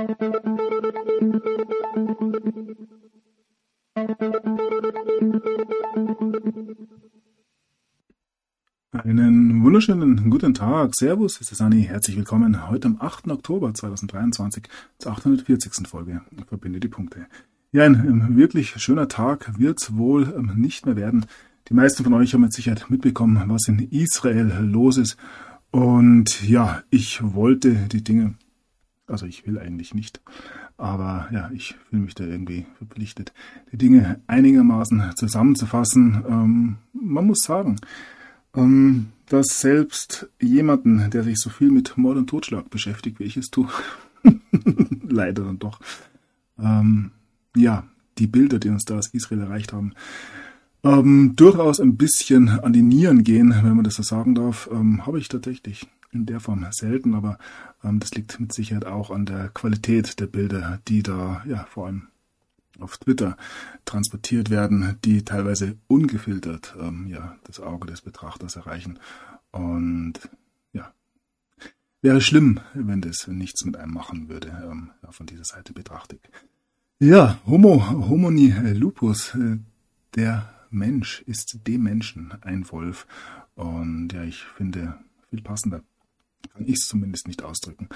Einen wunderschönen guten Tag. Servus, es ist Anni. Herzlich willkommen heute am 8. Oktober 2023 zur 840. Folge. Verbinde die Punkte. Ja, ein ähm, wirklich schöner Tag wird es wohl ähm, nicht mehr werden. Die meisten von euch haben mit Sicherheit mitbekommen, was in Israel los ist. Und ja, ich wollte die Dinge, also ich will eigentlich nicht, aber ja, ich fühle mich da irgendwie verpflichtet, die Dinge einigermaßen zusammenzufassen. Ähm, man muss sagen, ähm, dass selbst jemanden, der sich so viel mit Mord und Totschlag beschäftigt, wie ich es tue, leider dann doch, ähm, ja, die Bilder, die uns da aus Israel erreicht haben, ähm, durchaus ein bisschen an die Nieren gehen, wenn man das so sagen darf, ähm, habe ich tatsächlich in der Form selten, aber ähm, das liegt mit Sicherheit auch an der Qualität der Bilder, die da ja vor allem auf Twitter transportiert werden, die teilweise ungefiltert ähm, ja das Auge des Betrachters erreichen und ja wäre schlimm, wenn das nichts mit einem machen würde ähm, ja, von dieser Seite betrachtet. Ja, Homo homini lupus, äh, der Mensch ist dem Menschen ein Wolf. Und ja, ich finde, viel passender kann ich es zumindest nicht ausdrücken.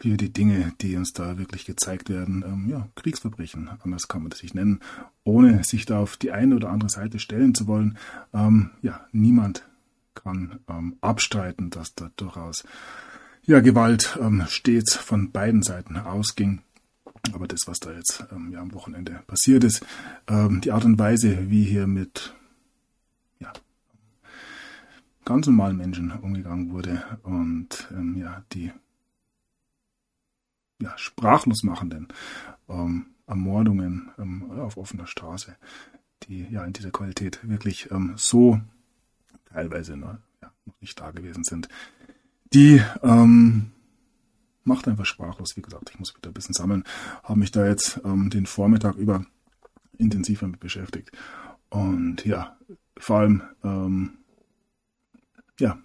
Für die Dinge, die uns da wirklich gezeigt werden, ähm, ja, Kriegsverbrechen, anders kann man das nicht nennen, ohne sich da auf die eine oder andere Seite stellen zu wollen. Ähm, ja, niemand kann ähm, abstreiten, dass da durchaus ja, Gewalt ähm, stets von beiden Seiten ausging. Aber das, was da jetzt ähm, ja, am Wochenende passiert ist, ähm, die Art und Weise, wie hier mit ganz normalen Menschen umgegangen wurde und ähm, ja, die ja, sprachlos machenden ähm, Ermordungen ähm, auf offener Straße, die ja in dieser Qualität wirklich ähm, so teilweise ne, ja, noch nicht da gewesen sind, die ähm, macht einfach sprachlos. Wie gesagt, ich muss wieder ein bisschen sammeln. Habe mich da jetzt ähm, den Vormittag über intensiv damit beschäftigt. Und ja, vor allem, ja,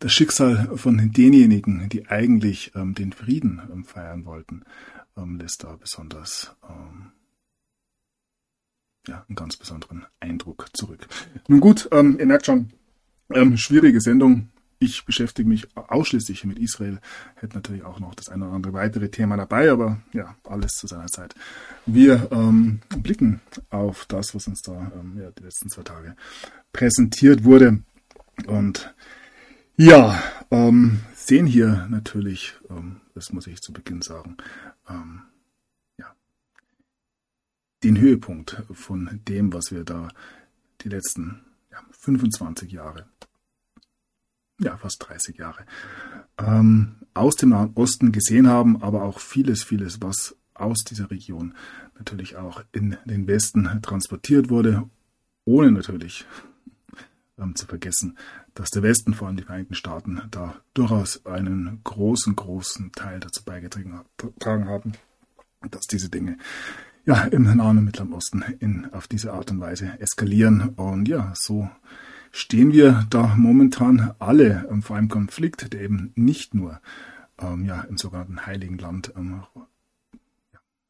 das Schicksal von denjenigen, die eigentlich ähm, den Frieden ähm, feiern wollten, ähm, lässt da besonders ähm, ja, einen ganz besonderen Eindruck zurück. Nun gut, ähm, ihr merkt schon, ähm, schwierige Sendung, ich beschäftige mich ausschließlich mit Israel, hätte natürlich auch noch das eine oder andere weitere Thema dabei, aber ja, alles zu seiner Zeit. Wir blicken auf das, was uns da ja, die letzten zwei Tage präsentiert wurde und ja, ähm, sehen hier natürlich, ähm, das muss ich zu Beginn sagen, ähm, ja, den Höhepunkt von dem, was wir da die letzten ja, 25 Jahre ja, fast 30 Jahre, ähm, aus dem Nahen Osten gesehen haben, aber auch vieles, vieles, was aus dieser Region natürlich auch in den Westen transportiert wurde, ohne natürlich ähm, zu vergessen, dass der Westen, vor allem die Vereinigten Staaten, da durchaus einen großen, großen Teil dazu beigetragen haben, dass diese Dinge ja im Nahen und Mittleren Osten in, auf diese Art und Weise eskalieren. Und ja, so stehen wir da momentan alle ähm, vor einem Konflikt, der eben nicht nur ähm, ja, im sogenannten Heiligen Land, ähm,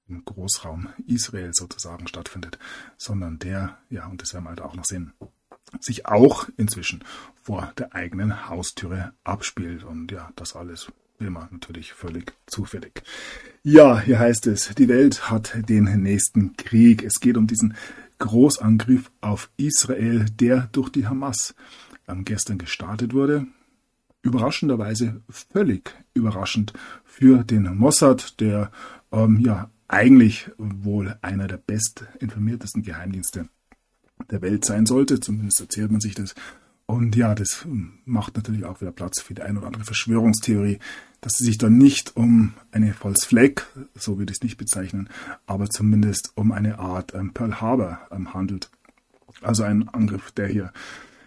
im Großraum Israel sozusagen stattfindet, sondern der, ja, und das werden wir halt auch noch sehen, sich auch inzwischen vor der eigenen Haustüre abspielt. Und ja, das alles man natürlich völlig zufällig. Ja, hier heißt es, die Welt hat den nächsten Krieg. Es geht um diesen Großangriff auf Israel, der durch die Hamas ähm, gestern gestartet wurde. Überraschenderweise völlig überraschend für den Mossad, der ähm, ja eigentlich wohl einer der bestinformiertesten Geheimdienste der Welt sein sollte. Zumindest erzählt man sich das. Und ja, das macht natürlich auch wieder Platz für die eine oder andere Verschwörungstheorie, dass es sich da nicht um eine False Flag, so würde ich es nicht bezeichnen, aber zumindest um eine Art ähm, Pearl Harbor ähm, handelt. Also ein Angriff, der hier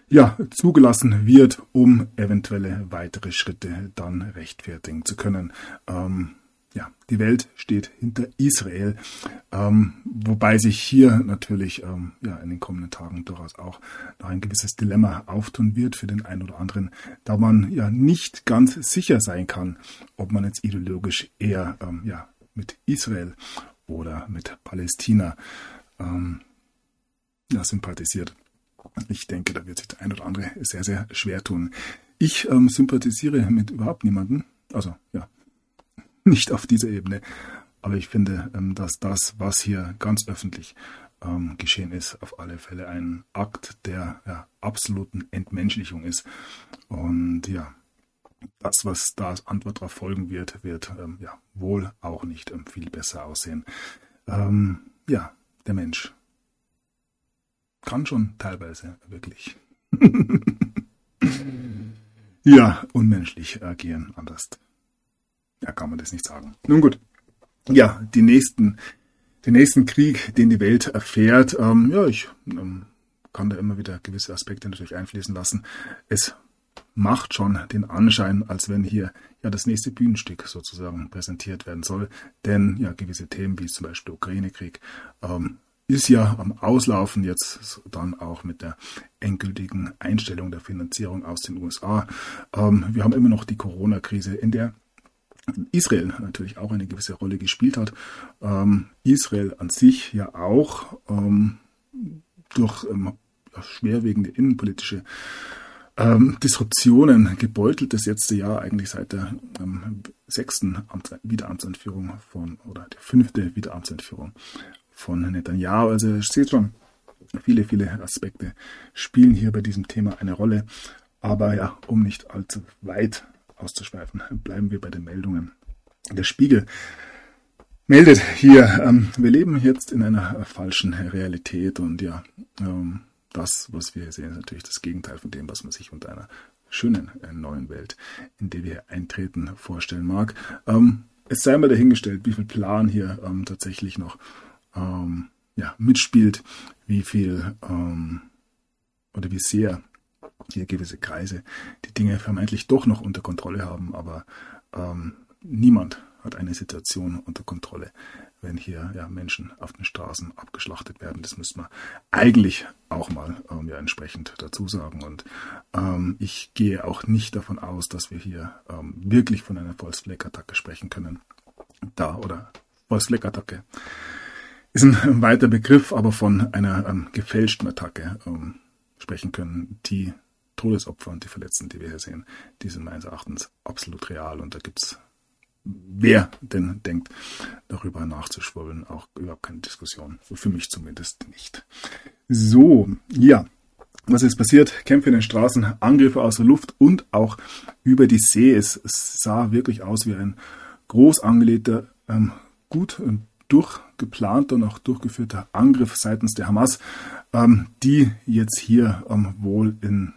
ja, zugelassen wird, um eventuelle weitere Schritte dann rechtfertigen zu können. Ähm, ja, die Welt steht hinter Israel, ähm, wobei sich hier natürlich ähm, ja, in den kommenden Tagen durchaus auch noch ein gewisses Dilemma auftun wird für den einen oder anderen, da man ja nicht ganz sicher sein kann, ob man jetzt ideologisch eher ähm, ja, mit Israel oder mit Palästina ähm, ja, sympathisiert. Ich denke, da wird sich der ein oder andere sehr, sehr schwer tun. Ich ähm, sympathisiere mit überhaupt niemandem. Also ja, nicht auf dieser Ebene. Aber ich finde, ähm, dass das, was hier ganz öffentlich ähm, geschehen ist, auf alle Fälle ein Akt der ja, absoluten Entmenschlichung ist. Und ja, das, was da als Antwort darauf folgen wird, wird ähm, ja wohl auch nicht ähm, viel besser aussehen. Ähm, ja, der Mensch kann schon teilweise wirklich ja unmenschlich agieren. Anders ja, kann man das nicht sagen. Nun gut. Ja, die nächsten, den nächsten Krieg, den die Welt erfährt, ähm, ja, ich ähm, kann da immer wieder gewisse Aspekte natürlich einfließen lassen. Es macht schon den Anschein, als wenn hier ja das nächste Bühnenstück sozusagen präsentiert werden soll. Denn ja gewisse Themen wie zum Beispiel der Ukraine-Krieg ähm, ist ja am Auslaufen jetzt dann auch mit der endgültigen Einstellung der Finanzierung aus den USA. Ähm, wir haben immer noch die Corona-Krise, in der Israel natürlich auch eine gewisse Rolle gespielt hat. Ähm, Israel an sich ja auch ähm, durch ähm, schwerwiegende innenpolitische ähm, Disruptionen gebeutelt das letzte Jahr eigentlich seit der ähm, sechsten Amt Wiederamtsentführung von oder der fünfte Wiederamtsentführung von Netanyahu. Also ihr seht schon, viele, viele Aspekte spielen hier bei diesem Thema eine Rolle. Aber ja, um nicht allzu weit auszuschweifen, bleiben wir bei den Meldungen. Der Spiegel meldet hier, ähm, wir leben jetzt in einer falschen Realität und ja, ähm, das, was wir sehen, ist natürlich das Gegenteil von dem, was man sich unter einer schönen äh, neuen Welt, in der wir eintreten, vorstellen mag. Ähm, es sei mal dahingestellt, wie viel Plan hier ähm, tatsächlich noch ähm, ja, mitspielt, wie viel ähm, oder wie sehr hier gewisse Kreise die Dinge vermeintlich doch noch unter Kontrolle haben, aber ähm, niemand hat eine Situation unter Kontrolle, wenn hier ja, Menschen auf den Straßen abgeschlachtet werden. Das müsste man eigentlich auch mal ähm, ja, entsprechend dazu sagen. Und ähm, ich gehe auch nicht davon aus, dass wir hier ähm, wirklich von einer Volksfleckattacke sprechen können. Da oder Volksfleckattacke ist ein weiter Begriff, aber von einer ähm, gefälschten Attacke ähm, sprechen können, die Todesopfer und die Verletzten, die wir hier sehen, die sind meines Erachtens absolut real und da gibt's wer denn denkt, darüber nachzuschwurbeln, auch überhaupt keine Diskussion. Für mich zumindest nicht. So, ja. Was ist passiert? Kämpfe in den Straßen, Angriffe aus der Luft und auch über die See. Es, sah wirklich aus wie ein groß angelegter, ähm, gut durchgeplanter und auch durchgeführter Angriff seitens der Hamas, ähm, die jetzt hier ähm, wohl in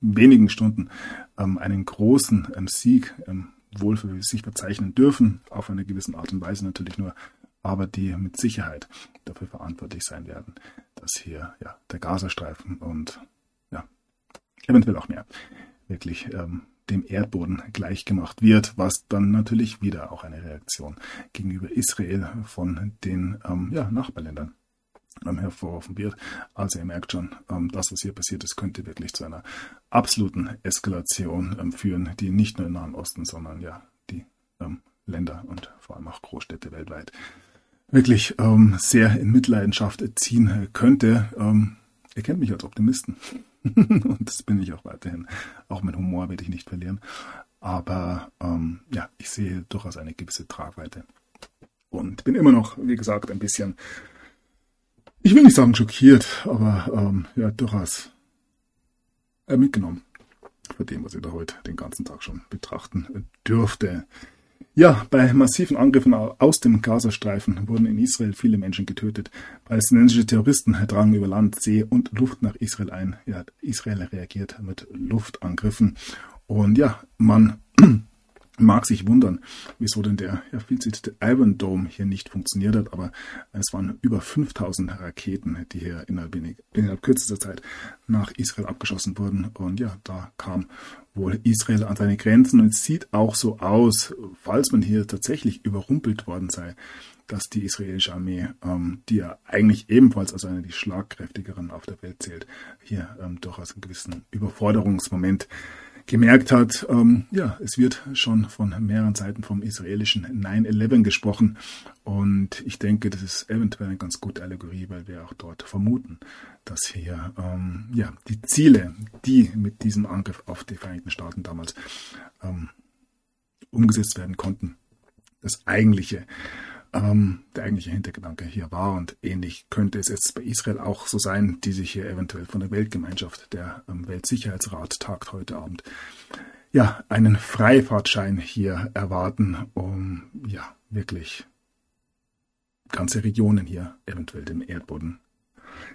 wenigen Stunden ähm, einen großen ähm, Sieg ähm, wohl für sich bezeichnen dürfen, auf eine gewisse Art und Weise natürlich nur, aber die mit Sicherheit dafür verantwortlich sein werden, dass hier ja, der Gazastreifen und ja, eventuell auch mehr wirklich ähm, dem Erdboden gleichgemacht wird, was dann natürlich wieder auch eine Reaktion gegenüber Israel von den ähm, ja, Nachbarländern ähm, hervorgerufen wird. Also ihr merkt schon, ähm, das, was hier passiert ist, könnte wirklich zu einer absoluten Eskalation ähm, führen, die nicht nur im Nahen Osten, sondern ja die ähm, Länder und vor allem auch Großstädte weltweit wirklich ähm, sehr in Mitleidenschaft ziehen könnte. Ähm, ihr kennt mich als Optimisten. und das bin ich auch weiterhin. Auch mein Humor werde ich nicht verlieren. Aber ja, ich sehe durchaus eine gewisse Tragweite. Und bin immer noch, wie gesagt, ein bisschen ich will nicht sagen schockiert, aber ähm, ja, durchaus äh, mitgenommen von dem, was ich da heute den ganzen Tag schon betrachten dürfte. Ja, bei massiven Angriffen aus dem Gazastreifen wurden in Israel viele Menschen getötet. Palästinensische Terroristen drangen über Land, See und Luft nach Israel ein. Ja, Israel reagiert mit Luftangriffen. Und ja, man mag sich wundern, wieso denn der ja, viel zitierte Iron Dome hier nicht funktioniert hat, aber es waren über 5000 Raketen, die hier innerhalb, innerhalb kürzester Zeit nach Israel abgeschossen wurden. Und ja, da kam wohl Israel an seine Grenzen und es sieht auch so aus, falls man hier tatsächlich überrumpelt worden sei, dass die israelische Armee, ähm, die ja eigentlich ebenfalls als eine der schlagkräftigeren auf der Welt zählt, hier ähm, durchaus einen gewissen Überforderungsmoment gemerkt hat, ähm, ja, es wird schon von mehreren Seiten vom israelischen 9-11 gesprochen. Und ich denke, das ist eventuell eine ganz gute Allegorie, weil wir auch dort vermuten, dass hier ähm, ja, die Ziele, die mit diesem Angriff auf die Vereinigten Staaten damals ähm, umgesetzt werden konnten, das eigentliche ähm, der eigentliche Hintergedanke hier war. Und ähnlich könnte es jetzt bei Israel auch so sein, die sich hier eventuell von der Weltgemeinschaft, der ähm, Weltsicherheitsrat tagt heute Abend, ja, einen Freifahrtschein hier erwarten, um ja wirklich ganze Regionen hier eventuell dem Erdboden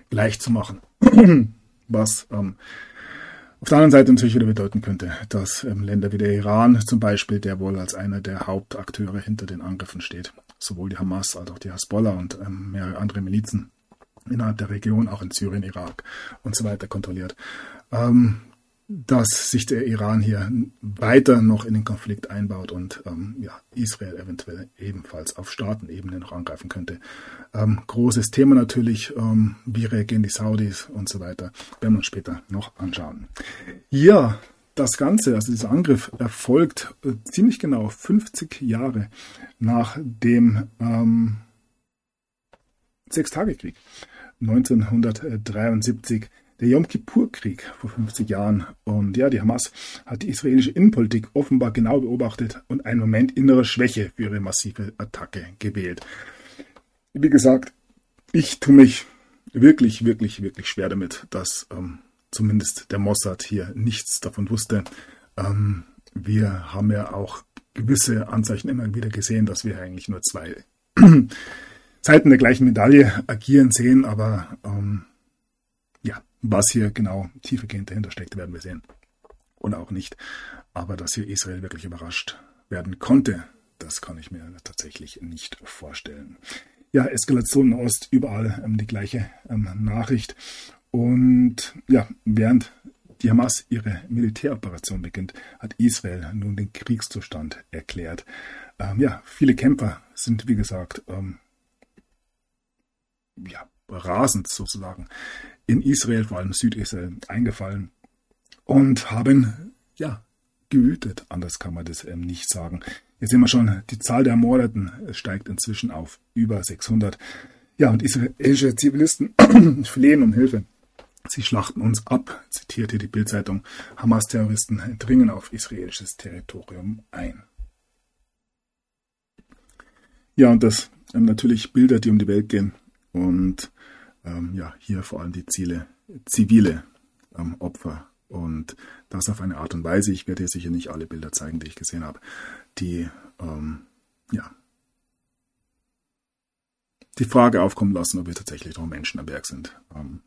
gleich zu machen. Was ähm, auf der anderen Seite natürlich wieder bedeuten könnte, dass ähm, Länder wie der Iran zum Beispiel, der wohl als einer der Hauptakteure hinter den Angriffen steht, sowohl die Hamas als auch die Hasbollah und ähm, mehrere andere Milizen innerhalb der Region, auch in Syrien, Irak und so weiter kontrolliert, ähm, dass sich der Iran hier weiter noch in den Konflikt einbaut und ähm, ja, Israel eventuell ebenfalls auf Staatenebene noch angreifen könnte. Ähm, großes Thema natürlich, ähm, wie reagieren die Saudis und so weiter, werden wir uns später noch anschauen. Ja, das Ganze, also dieser Angriff, erfolgt äh, ziemlich genau 50 Jahre nach dem ähm, Sechstagekrieg 1973 der Yom Kippur-Krieg vor 50 Jahren. Und ja, die Hamas hat die israelische Innenpolitik offenbar genau beobachtet und einen Moment innerer Schwäche für ihre massive Attacke gewählt. Wie gesagt, ich tue mich wirklich, wirklich, wirklich schwer damit, dass ähm, zumindest der Mossad hier nichts davon wusste. Ähm, wir haben ja auch gewisse Anzeichen immer wieder gesehen, dass wir eigentlich nur zwei Seiten der gleichen Medaille agieren sehen, aber ähm, ja, was hier genau tiefergehend dahinter steckt, werden wir sehen. Oder auch nicht. Aber dass hier Israel wirklich überrascht werden konnte, das kann ich mir tatsächlich nicht vorstellen. Ja, Eskalation in Ost, überall ähm, die gleiche ähm, Nachricht. Und ja, während die Hamas ihre Militäroperation beginnt, hat Israel nun den Kriegszustand erklärt. Ähm, ja, viele Kämpfer sind, wie gesagt, ähm, ja, rasend sozusagen in Israel, vor allem Südisrael, eingefallen und haben ja gewütet. Anders kann man das ähm, nicht sagen. Jetzt sehen wir schon, die Zahl der Ermordeten steigt inzwischen auf über 600. Ja, und israelische Zivilisten flehen um Hilfe. Sie schlachten uns ab, zitierte die Bildzeitung. Hamas-Terroristen dringen auf israelisches Territorium ein. Ja, und das ähm, natürlich Bilder, die um die Welt gehen. Und ähm, ja, hier vor allem die Ziele, zivile ähm, Opfer. Und das auf eine Art und Weise, ich werde hier sicher nicht alle Bilder zeigen, die ich gesehen habe, die ähm, ja, die Frage aufkommen lassen, ob wir tatsächlich noch Menschen am Berg sind. Ähm,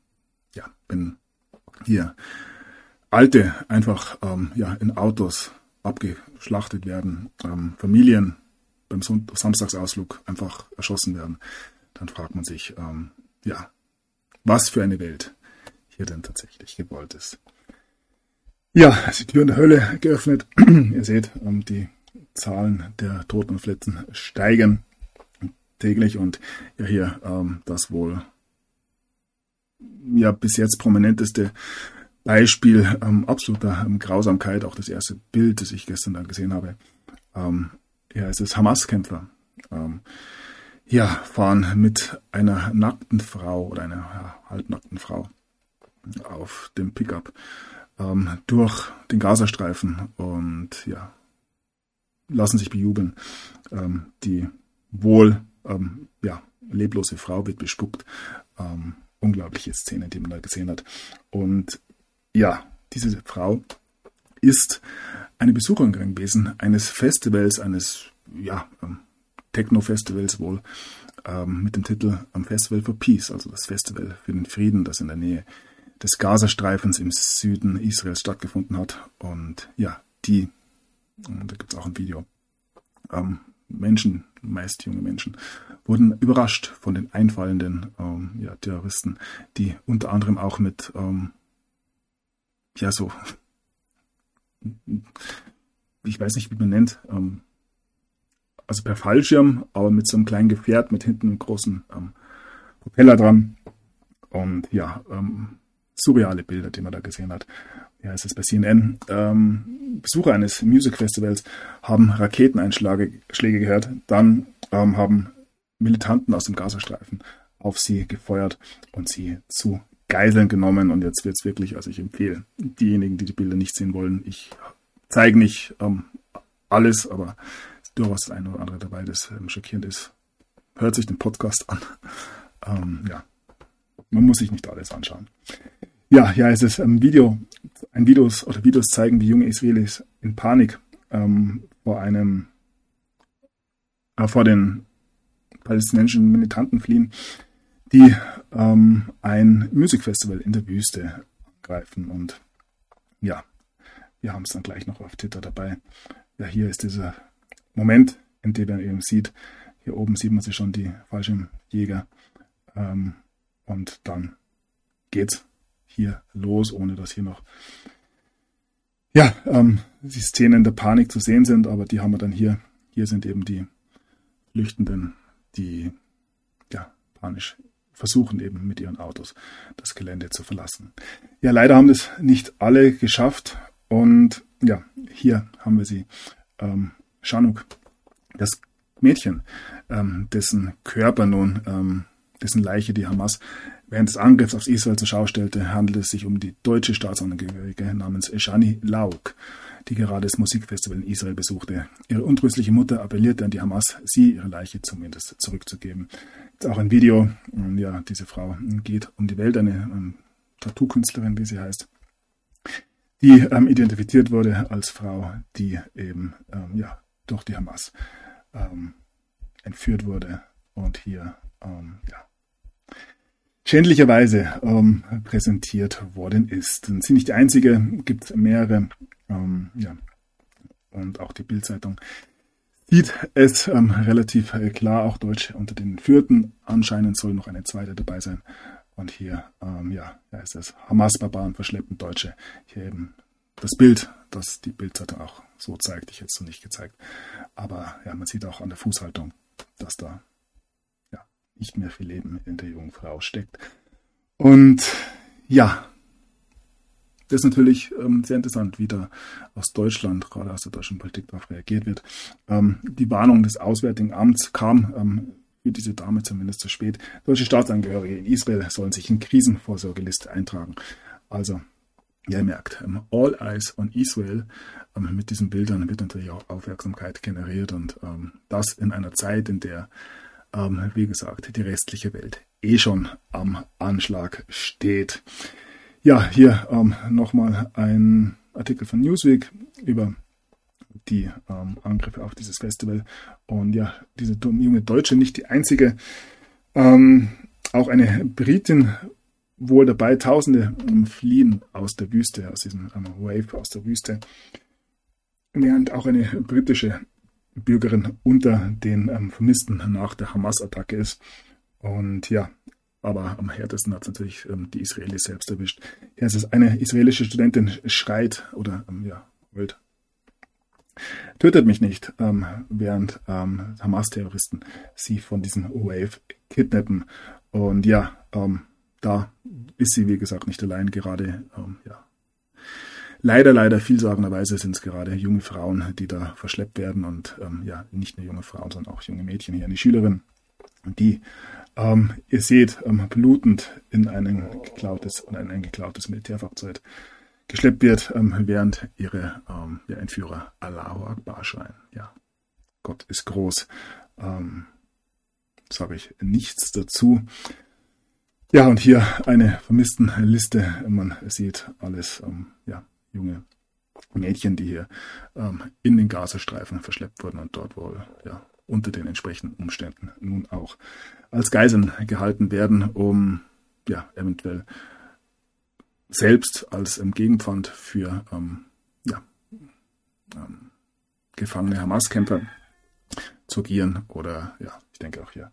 ja, wenn hier Alte einfach ähm, ja, in Autos abgeschlachtet werden, ähm, Familien beim Samstagsausflug einfach erschossen werden, dann fragt man sich, ähm, ja, was für eine Welt hier denn tatsächlich gewollt ist. Ja, ist die Tür in der Hölle geöffnet. Ihr seht, ähm, die Zahlen der Toten und Verletzten steigen täglich und ja hier ähm, das wohl ja bis jetzt prominenteste Beispiel ähm, absoluter ähm, Grausamkeit, auch das erste Bild, das ich gestern dann gesehen habe. Ähm, ja, es ist Hamas-Kämpfer. Ähm, ja, fahren mit einer nackten Frau oder einer ja, halbnackten Frau auf dem Pickup ähm, durch den Gazastreifen und ja, lassen sich bejubeln. Ähm, die wohl ja, leblose Frau wird bespuckt. Ähm, unglaubliche Szene, die man da gesehen hat. Und ja, diese Frau ist eine Besucherin gewesen eines Festivals, eines ja, ähm, Techno-Festivals wohl, ähm, mit dem Titel am Festival for Peace, also das Festival für den Frieden, das in der Nähe des Gazastreifens im Süden Israels stattgefunden hat. Und ja, die, und da gibt es auch ein Video, ähm, Menschen, meist junge Menschen, wurden überrascht von den einfallenden ähm, ja, Terroristen, die unter anderem auch mit, ähm, ja, so, ich weiß nicht, wie man nennt, ähm, also per Fallschirm, aber mit so einem kleinen Gefährt mit hinten einem großen ähm, Propeller dran. Und ja, ähm, surreale Bilder, die man da gesehen hat. Ja, es ist bei CNN. Ähm, Besucher eines Music Festivals haben Raketeneinschläge gehört. Dann ähm, haben Militanten aus dem Gazastreifen auf sie gefeuert und sie zu Geiseln genommen. Und jetzt wird es wirklich, also ich empfehle diejenigen, die die Bilder nicht sehen wollen, ich zeige nicht ähm, alles, aber durchaus das eine oder andere dabei, das ähm, schockierend ist. Hört sich den Podcast an. Ähm, ja, man muss sich nicht alles anschauen. Ja, ja, es ist ein Video, ein Videos oder Videos zeigen, wie junge Israelis in Panik ähm, vor einem, äh, vor den palästinensischen Militanten fliehen, die ähm, ein Musikfestival in der Wüste angreifen. Und ja, wir haben es dann gleich noch auf Twitter dabei. Ja, hier ist dieser Moment, in dem man eben sieht, hier oben sieht man sich schon die Fallschirmjäger. Ähm, und dann geht's hier los, ohne dass hier noch ja, ähm, die Szenen der Panik zu sehen sind, aber die haben wir dann hier. Hier sind eben die Flüchtenden, die ja panisch versuchen eben mit ihren Autos das Gelände zu verlassen. Ja, leider haben das nicht alle geschafft und ja, hier haben wir sie. Ähm, Shanuk, das Mädchen, ähm, dessen Körper nun, ähm, dessen Leiche die Hamas während des Angriffs auf Israel zur Schau stellte, handelt es sich um die deutsche Staatsangehörige namens Eshani Lauk, die gerade das Musikfestival in Israel besuchte. Ihre untröstliche Mutter appellierte an die Hamas, sie ihre Leiche zumindest zurückzugeben. Jetzt auch ein Video, ähm, ja, diese Frau geht um die Welt, eine ähm, Tattoo-Künstlerin, wie sie heißt, die ähm, identifiziert wurde als Frau, die eben ähm, ja, durch die Hamas ähm, entführt wurde und hier ähm, ja, schändlicherweise ähm, präsentiert worden ist. Und sie nicht die einzige, gibt mehrere, ähm, ja, und auch die Bildzeitung sieht es ähm, relativ äh, klar, auch Deutsch unter den Vierten. Anscheinend soll noch eine zweite dabei sein. Und hier, ähm, ja, da ist es Hamas-Barbaren verschleppen Deutsche. Hier eben das Bild, das die Bildzeitung auch so zeigt. Ich hätte es so nicht gezeigt. Aber ja, man sieht auch an der Fußhaltung, dass da nicht mehr viel Leben in der jungen Frau steckt. Und ja, das ist natürlich ähm, sehr interessant, wie da aus Deutschland, gerade aus der deutschen Politik, darauf reagiert wird. Ähm, die Warnung des Auswärtigen Amts kam ähm, für diese Dame zumindest zu spät. Deutsche Staatsangehörige in Israel sollen sich in Krisenvorsorgeliste eintragen. Also ihr merkt, ähm, All Eyes on Israel. Ähm, mit diesen Bildern wird natürlich auch Aufmerksamkeit generiert und ähm, das in einer Zeit, in der, wie gesagt, die restliche Welt eh schon am Anschlag steht. Ja, hier nochmal ein Artikel von Newsweek über die Angriffe auf dieses Festival. Und ja, diese junge Deutsche, nicht die einzige, auch eine Britin wohl dabei. Tausende fliehen aus der Wüste, aus diesem Wave aus der Wüste. Während auch eine britische Bürgerin unter den ähm, Vermissten nach der Hamas-Attacke ist. Und ja, aber am härtesten hat es natürlich ähm, die Israelis selbst erwischt. Es ist eine israelische Studentin schreit oder ähm, ja, wollt. Tötet mich nicht, ähm, während ähm, Hamas-Terroristen sie von diesem Wave kidnappen. Und ja, ähm, da ist sie, wie gesagt, nicht allein. Gerade, ja, leider, leider vielsagenderweise sind es gerade junge Frauen, die da verschleppt werden und ähm, ja, nicht nur junge Frauen, sondern auch junge Mädchen hier, eine Schülerin, die, ähm, ihr seht, ähm, blutend in ein geklautes, in ein geklautes Militärfahrzeug geschleppt wird, ähm, während ihre ähm, ja, Entführer Allahu Akbar schreien. Ja, Gott ist groß. Ähm, sage ich nichts dazu. Ja, und hier eine Vermisstenliste. Man sieht alles, ähm, ja, junge Mädchen, die hier ähm, in den Gazastreifen verschleppt wurden und dort wohl, ja, unter den entsprechenden Umständen nun auch als Geiseln gehalten werden, um, ja, eventuell selbst als ähm, Gegenpfand für, ähm, ja, ähm, gefangene Hamas-Kämpfer zu agieren oder, ja, ich denke auch hier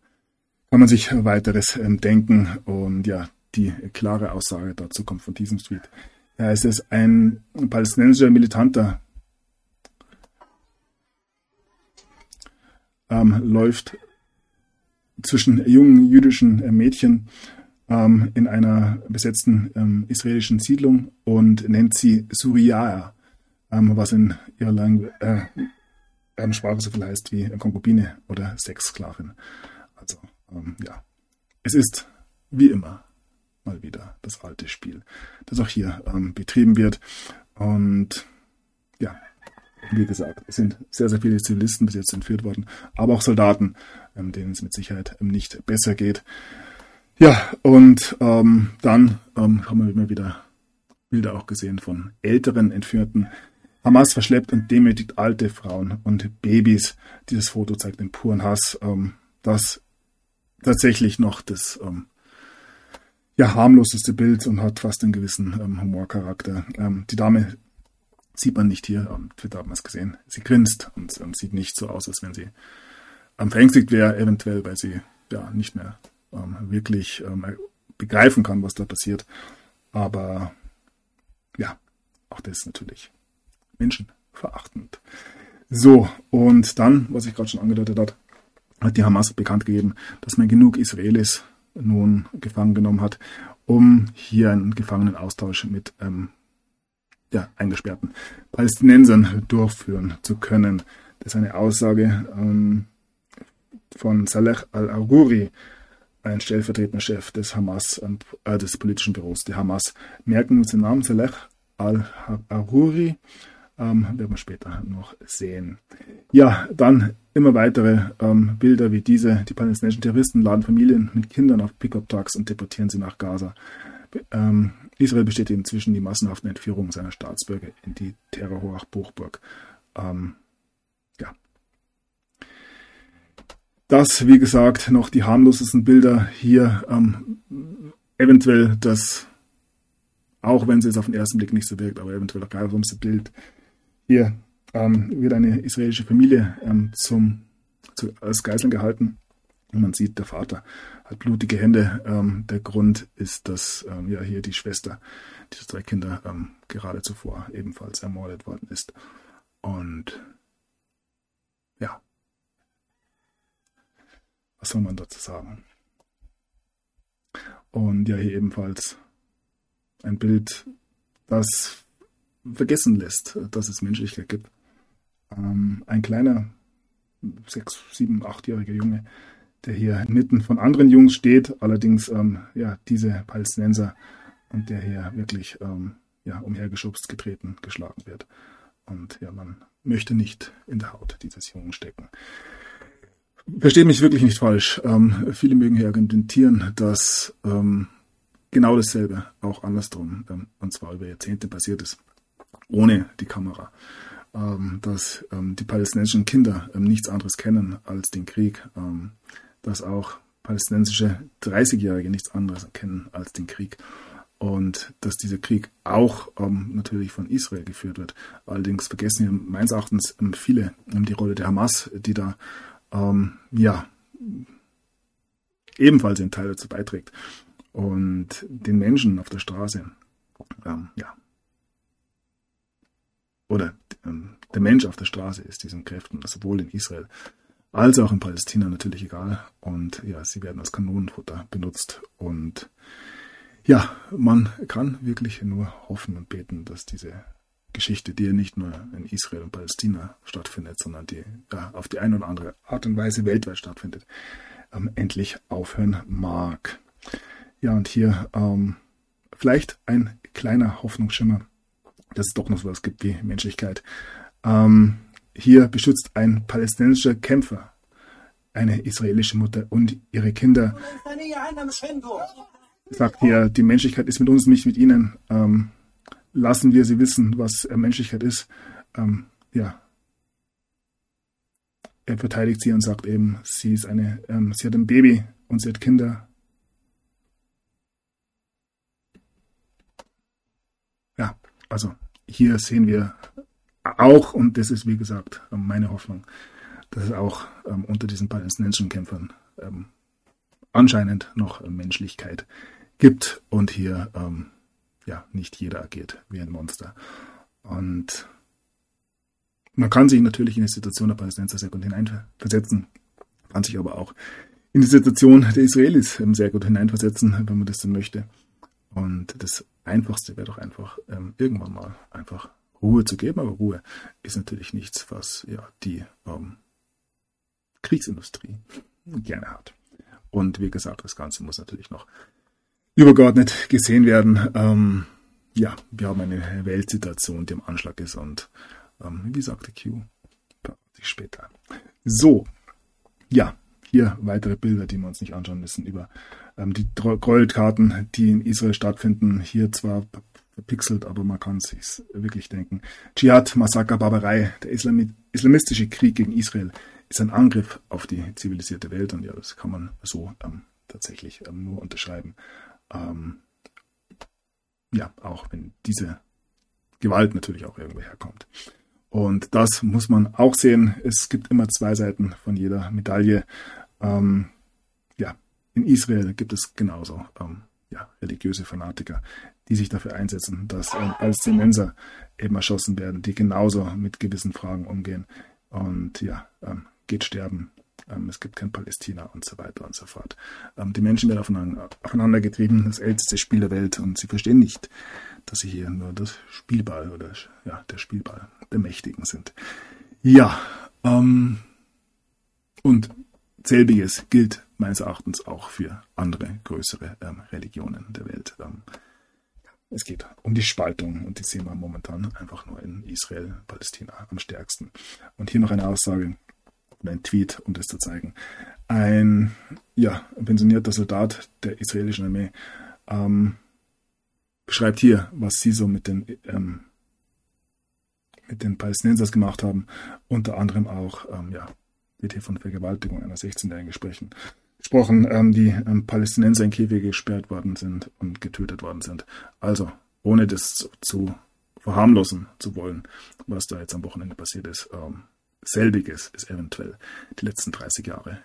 kann man sich weiteres ähm, denken. Und ja, die klare Aussage dazu kommt von diesem Tweet. Ja, es ist ein palästinensischer Militanter, ähm, läuft zwischen jungen jüdischen äh, Mädchen ähm, in einer besetzten ähm, israelischen Siedlung und nennt sie Suriya, ähm, was in ihrer Lang äh, Sprache so viel heißt wie Konkubine oder Sexsklavin. Also ähm, ja, es ist wie immer mal wieder das alte Spiel, das auch hier ähm, betrieben wird. Und ja, wie gesagt, es sind sehr, sehr viele Zivilisten bis jetzt entführt worden, aber auch Soldaten, ähm, denen es mit Sicherheit ähm, nicht besser geht. Ja, und ähm, dann ähm, haben wir immer wieder Bilder auch gesehen von älteren Entführten. Hamas verschleppt und demütigt alte Frauen und Babys. Dieses Foto zeigt den puren Hass, ähm, das tatsächlich noch das ähm, ja, harmloseste Bild und hat fast einen gewissen ähm, Humorcharakter. Ähm, die Dame sieht man nicht hier, am Twitter hat man es gesehen. Sie grinst und ähm, sieht nicht so aus, als wenn sie ähm, verängstigt wäre, eventuell, weil sie ja nicht mehr ähm, wirklich ähm, begreifen kann, was da passiert. Aber ja, auch das ist natürlich menschenverachtend. So, und dann, was ich gerade schon angedeutet habe, hat die Hamas bekannt gegeben, dass man genug Israelis nun gefangen genommen hat, um hier einen Gefangenenaustausch mit ähm, ja, eingesperrten Palästinensern durchführen zu können. Das ist eine Aussage ähm, von Saleh al-Aruri, ein stellvertretender Chef des Hamas, äh, des politischen Büros der Hamas. Merken uns den Namen Saleh al-Aruri, ähm, werden wir später noch sehen. Ja, dann immer weitere ähm, Bilder wie diese. Die palästinensischen Terroristen laden Familien mit Kindern auf Pickup-Trucks und deportieren sie nach Gaza. Ähm, Israel bestätigt inzwischen die massenhaften Entführungen seiner Staatsbürger in die Terrorhochburg. Ähm, ja. Das, wie gesagt, noch die harmlosesten Bilder hier. Ähm, eventuell das, auch wenn es jetzt auf den ersten Blick nicht so wirkt, aber eventuell auch grausamste Bild hier ähm, wird eine israelische Familie ähm, zum, zu, als Geiseln gehalten. Und man sieht, der Vater hat blutige Hände. Ähm, der Grund ist, dass ähm, ja hier die Schwester dieser drei Kinder ähm, gerade zuvor ebenfalls ermordet worden ist. Und ja, was soll man dazu sagen? Und ja, hier ebenfalls ein Bild, das vergessen lässt, dass es Menschlichkeit gibt. Ähm, ein kleiner, sechs, sieben, achtjähriger Junge, der hier mitten von anderen Jungs steht, allerdings ähm, ja diese Palästinenser und der hier wirklich ähm, ja umhergeschubst, getreten, geschlagen wird. Und ja, man möchte nicht in der Haut dieses Jungen stecken. Versteht mich wirklich nicht falsch. Ähm, viele mögen hier argumentieren, dass ähm, genau dasselbe auch andersrum, ähm, und zwar über Jahrzehnte passiert ist ohne die Kamera. Ähm, dass ähm, die palästinensischen Kinder ähm, nichts anderes kennen als den Krieg, ähm, dass auch palästinensische 30-Jährige nichts anderes kennen als den Krieg und dass dieser Krieg auch ähm, natürlich von Israel geführt wird. Allerdings vergessen hier meines Erachtens ähm, viele die Rolle der Hamas, die da ja ebenfalls einen Teil dazu beiträgt und den Menschen auf der Straße ja oder ähm, der Mensch auf der Straße ist diesen Kräften, sowohl in Israel als auch in Palästina natürlich egal. Und ja, sie werden als Kanonenfutter benutzt. Und ja, man kann wirklich nur hoffen und beten, dass diese Geschichte, die ja nicht nur in Israel und Palästina stattfindet, sondern die ja, auf die eine oder andere Art und Weise weltweit stattfindet, ähm, endlich aufhören mag. Ja, und hier ähm, vielleicht ein kleiner Hoffnungsschimmer dass es doch noch so etwas gibt wie Menschlichkeit. Ähm, hier beschützt ein palästinensischer Kämpfer eine israelische Mutter und ihre Kinder. Sagt hier, die Menschlichkeit ist mit uns, nicht mit ihnen. Ähm, lassen wir sie wissen, was Menschlichkeit ist. Ähm, ja. Er verteidigt sie und sagt eben, sie ist eine, ähm, sie hat ein Baby und sie hat Kinder. Ja, also hier sehen wir auch, und das ist wie gesagt meine Hoffnung, dass es auch ähm, unter diesen palästinensischen Kämpfern ähm, anscheinend noch Menschlichkeit gibt und hier ähm, ja nicht jeder agiert wie ein Monster. Und man kann sich natürlich in die Situation der Palästinenser sehr gut hineinversetzen, kann sich aber auch in die Situation der Israelis ähm, sehr gut hineinversetzen, wenn man das denn möchte. Und das Einfachste wäre doch einfach, ähm, irgendwann mal einfach Ruhe zu geben. Aber Ruhe ist natürlich nichts, was ja die ähm, Kriegsindustrie gerne hat. Und wie gesagt, das Ganze muss natürlich noch übergeordnet gesehen werden. Ähm, ja, wir haben eine Weltsituation, die im Anschlag ist und ähm, wie sagte Q, später. So, ja, hier weitere Bilder, die wir uns nicht anschauen müssen, über die Gräueltaten, die in Israel stattfinden. Hier zwar verpixelt, aber man kann es sich wirklich denken. Dschihad, Massaker, Barbarei, der Islami islamistische Krieg gegen Israel ist ein Angriff auf die zivilisierte Welt und ja, das kann man so ähm, tatsächlich ähm, nur unterschreiben. Ähm, ja, auch wenn diese Gewalt natürlich auch irgendwo herkommt. Und das muss man auch sehen. Es gibt immer zwei Seiten von jeder Medaille. Ähm, ja, in Israel gibt es genauso ähm, ja, religiöse Fanatiker, die sich dafür einsetzen, dass ähm, Palästinenser eben erschossen werden, die genauso mit gewissen Fragen umgehen. Und ja, ähm, geht sterben. Ähm, es gibt kein Palästina und so weiter und so fort. Ähm, die Menschen werden aufeinander, getrieben, das älteste Spiel der Welt, und sie verstehen nicht, dass sie hier nur das Spielball oder ja, der Spielball der Mächtigen sind. Ja, ähm, und selbiges gilt meines Erachtens auch für andere größere ähm, Religionen der Welt. Ähm, es geht um die Spaltung und die sehen wir momentan einfach nur in Israel, Palästina am stärksten. Und hier noch eine Aussage oder ein Tweet, um das zu zeigen. Ein ja, pensionierter Soldat der israelischen Armee ähm, beschreibt hier, was sie so mit den, ähm, mit den Palästinensers gemacht haben. Unter anderem auch, ähm, ja, wird hier von Vergewaltigung einer 16-Jährigen gesprochen, gesprochen ähm, die ähm, Palästinenser in Käfige gesperrt worden sind und getötet worden sind. Also, ohne das zu, zu verharmlosen zu wollen, was da jetzt am Wochenende passiert ist, ähm, selbiges ist eventuell die letzten 30 Jahre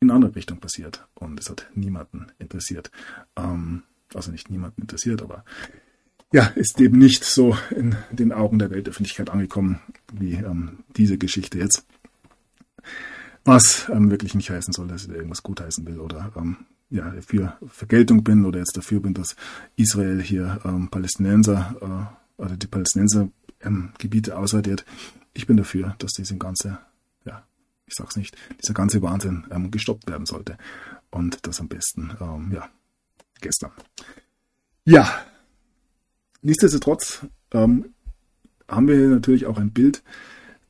in andere Richtung passiert und es hat niemanden interessiert. Ähm, also nicht niemanden interessiert, aber ja, ist eben nicht so in den Augen der Weltöffentlichkeit angekommen wie ähm, diese Geschichte jetzt. Was ähm, wirklich nicht heißen soll, dass ich irgendwas gutheißen will oder ähm, ja, für Vergeltung bin oder jetzt dafür bin, dass Israel hier ähm, Palästinenser äh, oder die Palästinenser ähm, Gebiete ausradiert. Ich bin dafür, dass diese ganze, ja, ich sag's nicht, dieser ganze Wahnsinn ähm, gestoppt werden sollte. Und das am besten, ähm, ja, gestern. Ja, nichtsdestotrotz ähm, haben wir natürlich auch ein Bild,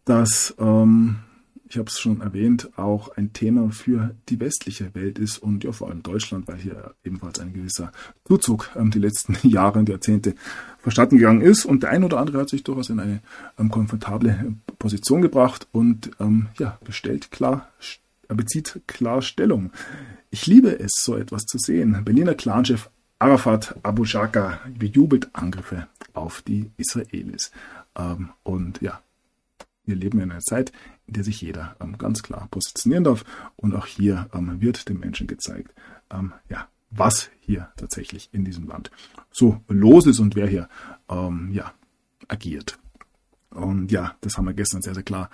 das ähm, ich habe es schon erwähnt, auch ein Thema für die westliche Welt ist und ja vor allem Deutschland, weil hier ebenfalls ein gewisser Zuzug ähm, die letzten Jahre und Jahrzehnte verstanden gegangen ist. Und der ein oder andere hat sich durchaus in eine ähm, komfortable Position gebracht und ähm, ja, bestellt klar, bezieht klar Stellung. Ich liebe es, so etwas zu sehen. Berliner Clanchef Arafat Abu Shaka bejubelt Angriffe auf die Israelis. Ähm, und ja, wir leben in einer Zeit, der sich jeder ähm, ganz klar positionieren darf. Und auch hier ähm, wird dem Menschen gezeigt, ähm, ja, was hier tatsächlich in diesem Land so los ist und wer hier ähm, ja, agiert. Und ja, das haben wir gestern sehr, sehr klar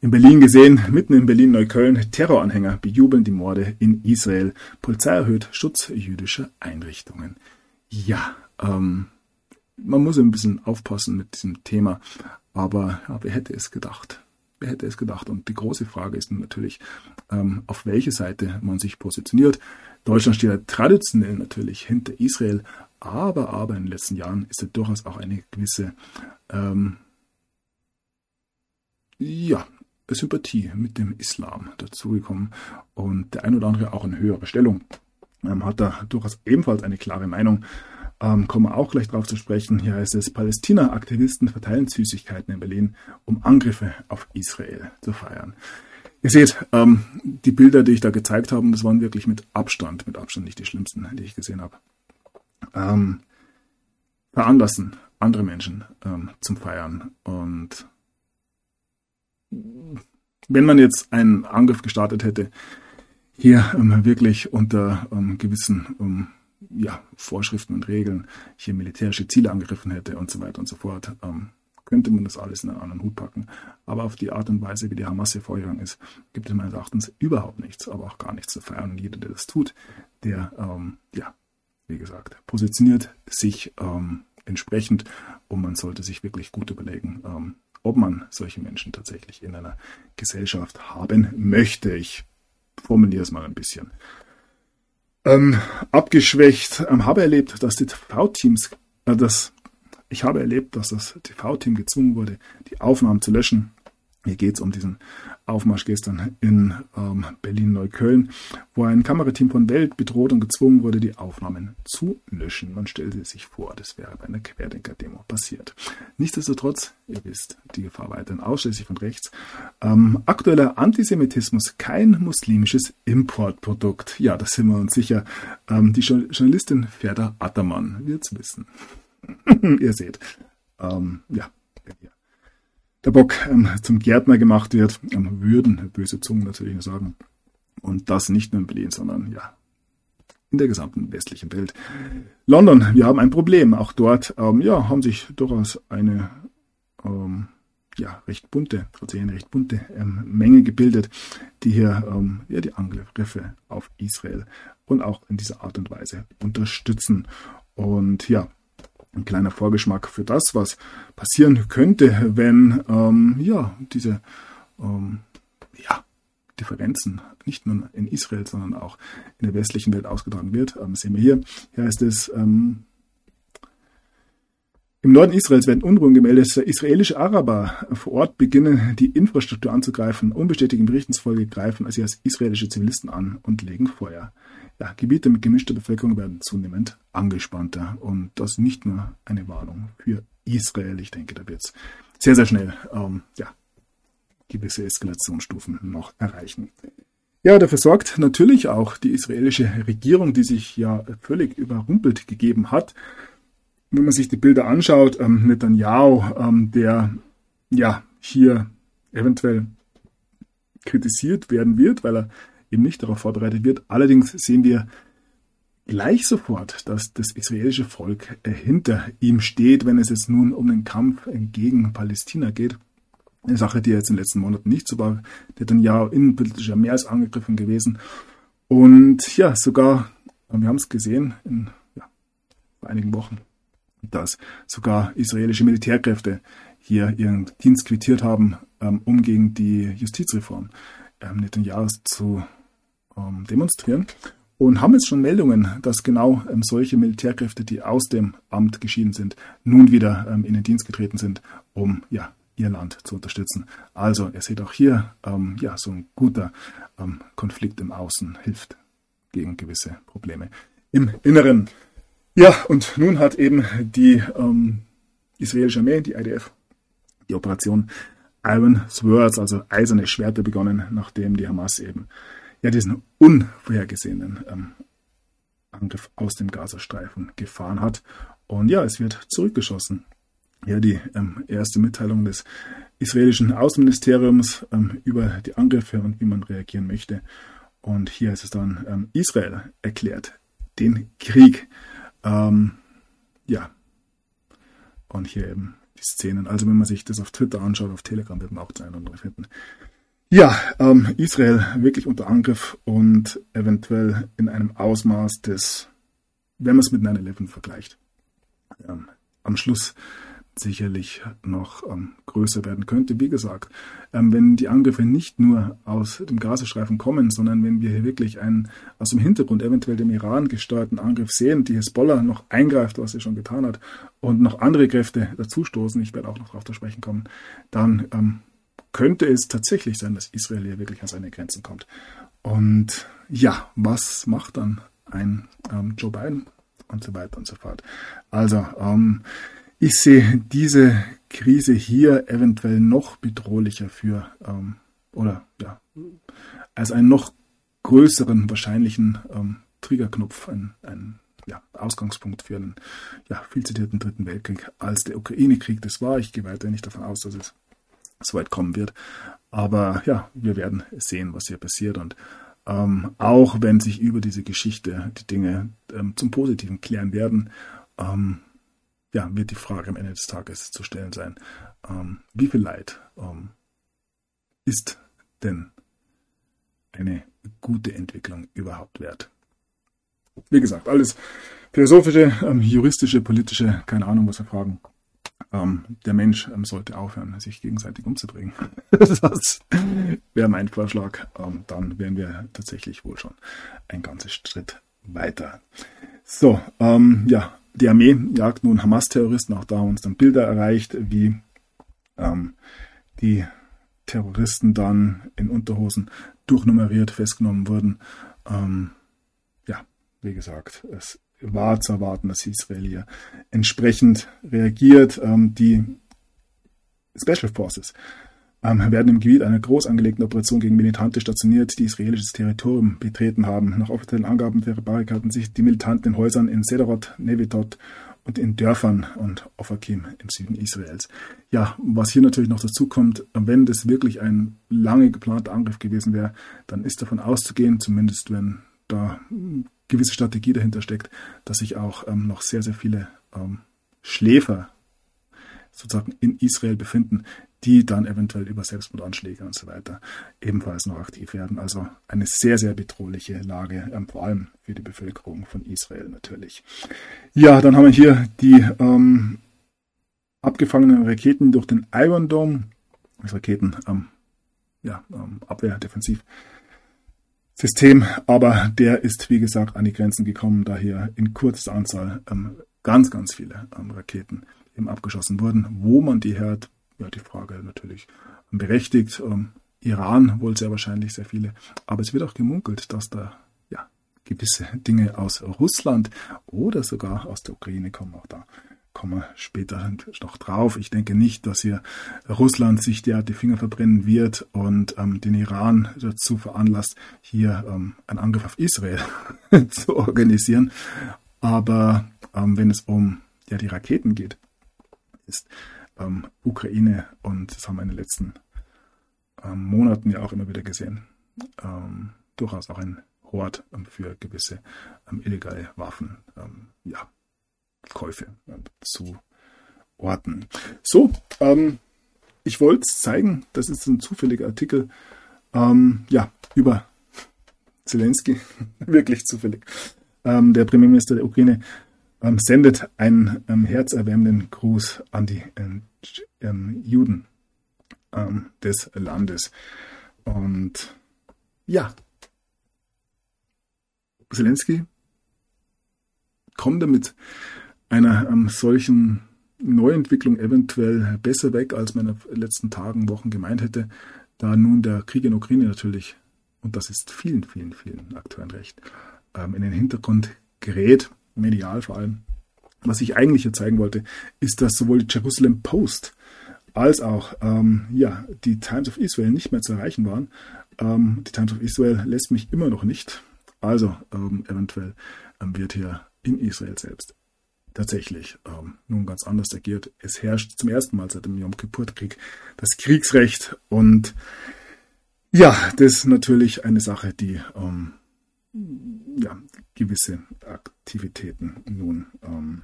in Berlin gesehen. Mitten in Berlin-Neukölln. Terroranhänger bejubeln die Morde in Israel. Polizei erhöht Schutz jüdischer Einrichtungen. Ja, ähm, man muss ein bisschen aufpassen mit diesem Thema. Aber ja, wer hätte es gedacht? Wer hätte es gedacht? Und die große Frage ist natürlich, ähm, auf welche Seite man sich positioniert. Deutschland steht ja traditionell natürlich hinter Israel, aber, aber in den letzten Jahren ist ja durchaus auch eine gewisse ähm, ja, Sympathie mit dem Islam dazugekommen und der ein oder andere auch in höherer Stellung ähm, hat da durchaus ebenfalls eine klare Meinung. Ähm, kommen wir auch gleich drauf zu sprechen. Hier heißt es, Palästina-Aktivisten verteilen Süßigkeiten in Berlin, um Angriffe auf Israel zu feiern. Ihr seht, ähm, die Bilder, die ich da gezeigt habe, das waren wirklich mit Abstand, mit Abstand nicht die schlimmsten, die ich gesehen habe. Ähm, veranlassen andere Menschen ähm, zum Feiern. Und wenn man jetzt einen Angriff gestartet hätte, hier ähm, wirklich unter ähm, gewissen ähm, ja, Vorschriften und Regeln hier militärische Ziele angegriffen hätte und so weiter und so fort, ähm, könnte man das alles in einen anderen Hut packen. Aber auf die Art und Weise, wie die Hamas hier vorgegangen ist, gibt es meines Erachtens überhaupt nichts, aber auch gar nichts zu feiern. Und jeder, der das tut, der, ähm, ja, wie gesagt, positioniert sich ähm, entsprechend und man sollte sich wirklich gut überlegen, ähm, ob man solche Menschen tatsächlich in einer Gesellschaft haben möchte. Ich formuliere es mal ein bisschen. Ähm, abgeschwächt ähm, habe erlebt, dass die TV-Teams, äh, das, ich habe erlebt, dass das TV-Team gezwungen wurde, die Aufnahmen zu löschen. Hier geht es um diesen Aufmarsch gestern in ähm, Berlin-Neukölln, wo ein Kamerateam von Welt bedroht und gezwungen wurde, die Aufnahmen zu löschen. Man stellte sich vor, das wäre bei einer Querdenker-Demo passiert. Nichtsdestotrotz, ihr wisst, die Gefahr weiterhin ausschließlich von rechts. Ähm, aktueller Antisemitismus, kein muslimisches Importprodukt. Ja, da sind wir uns sicher. Ähm, die Journalistin Ferda Attermann wird es wissen. ihr seht. Ähm, ja, der Bock ähm, zum Gärtner gemacht wird, ähm, würden böse Zungen natürlich sagen. Und das nicht nur in Berlin, sondern ja, in der gesamten westlichen Welt. London, wir haben ein Problem. Auch dort ähm, ja, haben sich durchaus eine ähm, ja, recht bunte, also eine recht bunte ähm, Menge gebildet, die hier ähm, ja, die Angriffe auf Israel und auch in dieser Art und Weise unterstützen. Und ja, ein kleiner Vorgeschmack für das, was passieren könnte, wenn ähm, ja, diese ähm, ja, Differenzen nicht nur in Israel, sondern auch in der westlichen Welt ausgetragen wird. Ähm, sehen wir hier. Hier heißt es, ähm, im Norden Israels werden Unruhen gemeldet. Israelische Araber vor Ort beginnen, die Infrastruktur anzugreifen. Unbestätigten Berichten zufolge greifen sie als israelische Zivilisten an und legen Feuer ja, Gebiete mit gemischter Bevölkerung werden zunehmend angespannter. Und das nicht nur eine Warnung für Israel. Ich denke, da wird es sehr, sehr schnell ähm, ja, gewisse Eskalationsstufen noch erreichen. Ja, dafür sorgt natürlich auch die israelische Regierung, die sich ja völlig überrumpelt gegeben hat. Wenn man sich die Bilder anschaut, ähm, Netanyahu, ähm, der ja hier eventuell kritisiert werden wird, weil er eben nicht darauf vorbereitet wird. Allerdings sehen wir gleich sofort, dass das israelische Volk hinter ihm steht, wenn es jetzt nun um den Kampf gegen Palästina geht. Eine Sache, die jetzt in den letzten Monaten nicht so war. Netanyahu innenpolitischer mehr als angegriffen gewesen. Und ja, sogar, wir haben es gesehen in ja, vor einigen Wochen, dass sogar israelische Militärkräfte hier ihren Dienst quittiert haben, ähm, um gegen die Justizreform ähm, Netanyahu zu ähm, demonstrieren und haben jetzt schon Meldungen, dass genau ähm, solche Militärkräfte, die aus dem Amt geschieden sind, nun wieder ähm, in den Dienst getreten sind, um ja ihr Land zu unterstützen. Also ihr seht auch hier, ähm, ja, so ein guter ähm, Konflikt im Außen hilft gegen gewisse Probleme im Inneren. Ja, und nun hat eben die ähm, israelische Armee, die IDF, die Operation Iron Swords, also eiserne Schwerter begonnen, nachdem die Hamas eben ja diesen unvorhergesehenen ähm, Angriff aus dem Gazastreifen gefahren hat. Und ja, es wird zurückgeschossen. Ja, die ähm, erste Mitteilung des israelischen Außenministeriums ähm, über die Angriffe und wie man reagieren möchte. Und hier ist es dann, ähm, Israel erklärt den Krieg. Ähm, ja. Und hier eben die Szenen. Also wenn man sich das auf Twitter anschaut, auf Telegram wird man auch das eine oder andere finden. Ja, ähm, Israel wirklich unter Angriff und eventuell in einem Ausmaß des, wenn man es mit 9-11 vergleicht, ähm, am Schluss sicherlich noch ähm, größer werden könnte. Wie gesagt, ähm, wenn die Angriffe nicht nur aus dem Gazastreifen kommen, sondern wenn wir hier wirklich einen aus dem Hintergrund eventuell dem Iran gesteuerten Angriff sehen, die Hezbollah noch eingreift, was sie schon getan hat, und noch andere Kräfte dazustoßen, ich werde auch noch darauf zu sprechen kommen, dann ähm, könnte es tatsächlich sein, dass Israel hier wirklich an seine Grenzen kommt. Und ja, was macht dann ein ähm, Joe Biden und so weiter und so fort. Also, ähm, ich sehe diese Krise hier eventuell noch bedrohlicher für, ähm, oder ja, als einen noch größeren wahrscheinlichen ähm, Triggerknopf, ein, ein ja, Ausgangspunkt für einen ja, viel zitierten Dritten Weltkrieg als der Ukraine-Krieg. Das war. Ich gehe weiter nicht davon aus, dass es so weit kommen wird. Aber ja, wir werden sehen, was hier passiert. Und ähm, auch wenn sich über diese Geschichte die Dinge ähm, zum Positiven klären werden, ähm, ja, wird die Frage am Ende des Tages zu stellen sein, ähm, wie viel Leid ähm, ist denn eine gute Entwicklung überhaupt wert? Wie gesagt, alles philosophische, ähm, juristische, politische, keine Ahnung, was wir fragen. Ähm, der Mensch ähm, sollte aufhören, sich gegenseitig umzubringen. das wäre mein Vorschlag. Ähm, dann wären wir tatsächlich wohl schon ein ganzes Schritt weiter. So, ähm, ja, die Armee jagt nun Hamas-Terroristen. Auch da haben uns dann Bilder erreicht, wie ähm, die Terroristen dann in Unterhosen durchnummeriert festgenommen wurden. Ähm, ja, wie gesagt, es war zu erwarten, dass Israel hier entsprechend reagiert. Ähm, die Special Forces ähm, werden im Gebiet einer groß angelegten Operation gegen Militante stationiert, die israelisches Territorium betreten haben. Nach offiziellen Angaben verbarrikaden sich die Militanten in Häusern in Sederot, Nevitot und in Dörfern und Ofakim im Süden Israels. Ja, was hier natürlich noch dazu kommt, wenn das wirklich ein lange geplanter Angriff gewesen wäre, dann ist davon auszugehen, zumindest wenn da gewisse Strategie dahinter steckt, dass sich auch ähm, noch sehr, sehr viele ähm, Schläfer sozusagen in Israel befinden, die dann eventuell über Selbstmordanschläge und so weiter ebenfalls noch aktiv werden. Also eine sehr, sehr bedrohliche Lage, ähm, vor allem für die Bevölkerung von Israel natürlich. Ja, dann haben wir hier die ähm, abgefangenen Raketen durch den Iron Dome. Das Raketen, ähm, ja, ähm, Abwehr, Defensiv. System, aber der ist, wie gesagt, an die Grenzen gekommen, da hier in kurzer Anzahl ähm, ganz, ganz viele ähm, Raketen eben abgeschossen wurden. Wo man die hört, ja, die Frage natürlich berechtigt. Ähm, Iran wohl sehr wahrscheinlich sehr viele, aber es wird auch gemunkelt, dass da ja gewisse Dinge aus Russland oder sogar aus der Ukraine kommen. Auch da kommen wir später noch drauf. Ich denke nicht, dass hier Russland sich der die Finger verbrennen wird und ähm, den Iran dazu veranlasst, hier ähm, einen Angriff auf Israel zu organisieren. Aber ähm, wenn es um ja, die Raketen geht, ist ähm, Ukraine, und das haben wir in den letzten ähm, Monaten ja auch immer wieder gesehen, ähm, durchaus auch ein Hort für gewisse illegale Waffen. ja, Käufe zu orten. So, ähm, ich wollte es zeigen, das ist ein zufälliger Artikel, ähm, ja, über Zelensky, wirklich zufällig. Ähm, der Premierminister der Ukraine ähm, sendet einen ähm, herzerwärmenden Gruß an die ähm, Juden des Landes. Und ja, Zelensky kommt damit einer ähm, solchen Neuentwicklung eventuell besser weg, als man in den letzten Tagen, Wochen gemeint hätte, da nun der Krieg in Ukraine natürlich, und das ist vielen, vielen, vielen Akteuren recht, ähm, in den Hintergrund gerät, medial vor allem. Was ich eigentlich hier zeigen wollte, ist, dass sowohl die Jerusalem Post als auch ähm, ja, die Times of Israel nicht mehr zu erreichen waren. Ähm, die Times of Israel lässt mich immer noch nicht. Also ähm, eventuell ähm, wird hier in Israel selbst tatsächlich ähm, nun ganz anders agiert. Es herrscht zum ersten Mal seit dem Yom Kippur-Krieg das Kriegsrecht und ja, das ist natürlich eine Sache, die ähm, ja, gewisse Aktivitäten nun ähm,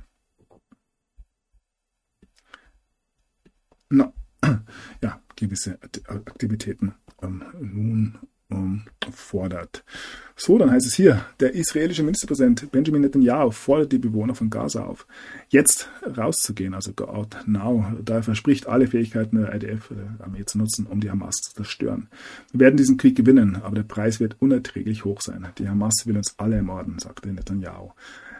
na, ja, gewisse Aktivitäten ähm, nun ähm, fordert. So, dann heißt es hier, der israelische Ministerpräsident Benjamin Netanyahu fordert die Bewohner von Gaza auf, jetzt rauszugehen, also go out now. Da er verspricht, alle Fähigkeiten der IDF-Armee zu nutzen, um die Hamas zu zerstören. Wir werden diesen Krieg gewinnen, aber der Preis wird unerträglich hoch sein. Die Hamas will uns alle ermorden, sagte Netanyahu.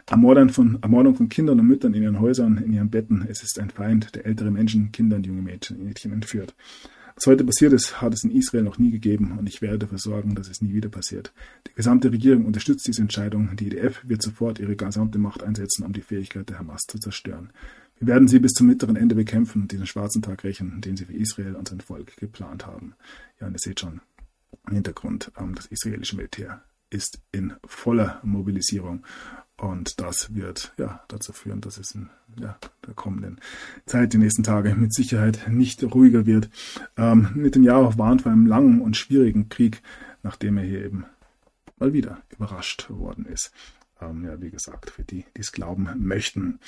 Ermordung von, Ermordung von Kindern und Müttern in ihren Häusern, in ihren Betten. Es ist ein Feind, der ältere Menschen, Kinder und junge Mädchen, Mädchen entführt. Was heute passiert ist, hat es in Israel noch nie gegeben und ich werde dafür sorgen, dass es nie wieder passiert. Die gesamte Regierung unterstützt diese Entscheidung. Die IDF wird sofort ihre gesamte Macht einsetzen, um die Fähigkeit der Hamas zu zerstören. Wir werden sie bis zum mittleren Ende bekämpfen und diesen schwarzen Tag rächen, den sie für Israel und sein Volk geplant haben. Ja, und ihr seht schon im Hintergrund, ähm, das israelische Militär ist in voller Mobilisierung und das wird ja dazu führen, dass es in ja, der kommenden Zeit, die nächsten Tage mit Sicherheit nicht ruhiger wird. Ähm, Netanyahu warnt vor einem langen und schwierigen Krieg, nachdem er hier eben mal wieder überrascht worden ist. Ähm, ja, wie gesagt, für die, die es glauben möchten.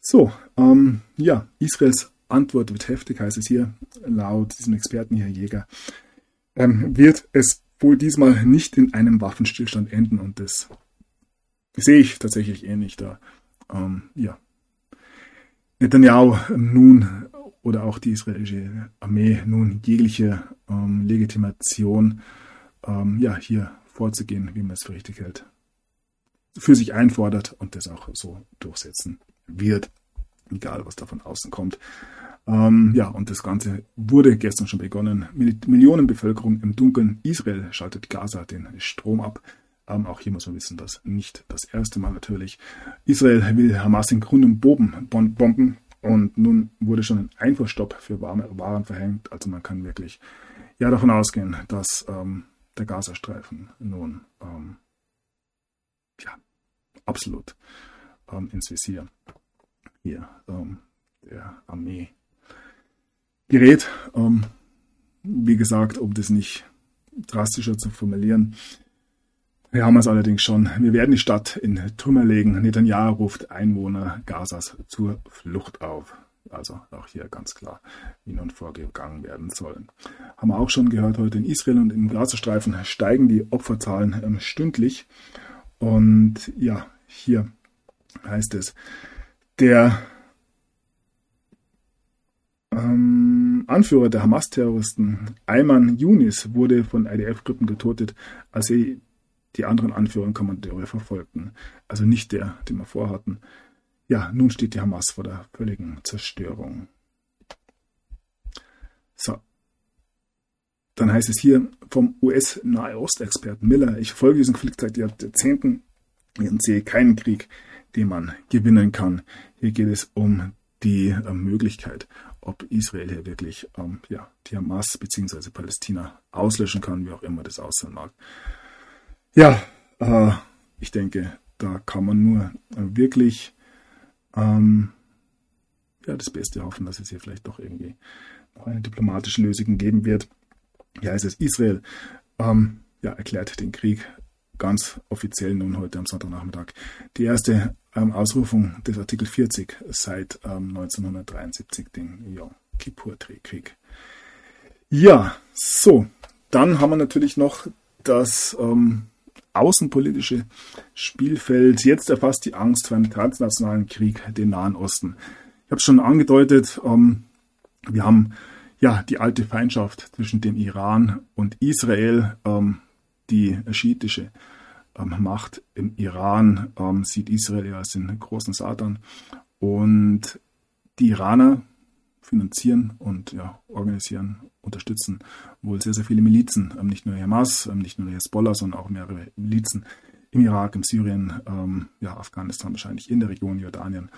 So, ähm, ja, Israels Antwort wird heftig, heißt es hier, laut diesem Experten hier, Jäger, ähm, wird es wohl diesmal nicht in einem Waffenstillstand enden und das sehe ich tatsächlich ähnlich da. Ähm, ja. Netanyahu nun oder auch die israelische Armee nun jegliche ähm, Legitimation ähm, ja, hier vorzugehen, wie man es für richtig hält, für sich einfordert und das auch so durchsetzen wird, egal was da von außen kommt. Ähm, ja, und das Ganze wurde gestern schon begonnen. Millionenbevölkerung im Dunkeln. Israel schaltet Gaza den Strom ab. Ähm, auch hier muss man wissen, dass nicht das erste Mal natürlich. Israel will Hamas in Grund und Boden bomben. Und nun wurde schon ein Einfuhrstopp für Waren verhängt. Also man kann wirklich ja davon ausgehen, dass ähm, der Gazastreifen nun ähm, ja, absolut ähm, ins Visier hier ähm, der Armee gerät. Ähm, wie gesagt, um das nicht drastischer zu formulieren, wir haben es allerdings schon. Wir werden die Stadt in Trümmer legen. Netanyahu ruft Einwohner Gazas zur Flucht auf. Also auch hier ganz klar, wie nun vorgegangen werden soll. Haben wir auch schon gehört, heute in Israel und im Gazastreifen steigen die Opferzahlen ähm, stündlich. Und ja, hier heißt es, der ähm, Anführer der Hamas-Terroristen, Ayman Yunis, wurde von IDF-Truppen getötet, als sie die anderen Anführer und Kommandeure verfolgten. Also nicht der, den wir vorhatten. Ja, nun steht die Hamas vor der völligen Zerstörung. So. Dann heißt es hier vom US-Nahost-Experten Miller, ich folge diesem Konflikt seit Jahrzehnten und sehe keinen Krieg, den man gewinnen kann. Hier geht es um die äh, Möglichkeit, ob Israel hier wirklich ähm, ja, die Hamas bzw. Palästina auslöschen kann, wie auch immer das aussehen mag. Ja, äh, ich denke, da kann man nur äh, wirklich ähm, ja, das Beste hoffen, dass es hier vielleicht doch irgendwie noch eine diplomatische Lösung geben wird. Ja, es ist Israel, ähm, ja, erklärt den Krieg ganz offiziell nun heute am Sonntagnachmittag. Die erste ähm, Ausrufung des Artikel 40 seit ähm, 1973, den Yom Kippur-Krieg. Ja, so, dann haben wir natürlich noch das ähm, außenpolitische Spielfeld. Jetzt erfasst die Angst vor einem transnationalen Krieg den Nahen Osten. Ich habe es schon angedeutet, ähm, wir haben ja die alte Feindschaft zwischen dem Iran und Israel, ähm, die schiitische ähm, Macht im Iran ähm, sieht Israel als den großen Satan und die Iraner finanzieren und ja, organisieren, unterstützen wohl sehr, sehr viele Milizen, ähm, nicht nur Hamas, ähm, nicht nur Hezbollah, sondern auch mehrere Milizen im Irak, im Syrien, ähm, ja, Afghanistan wahrscheinlich, in der Region Jordanien.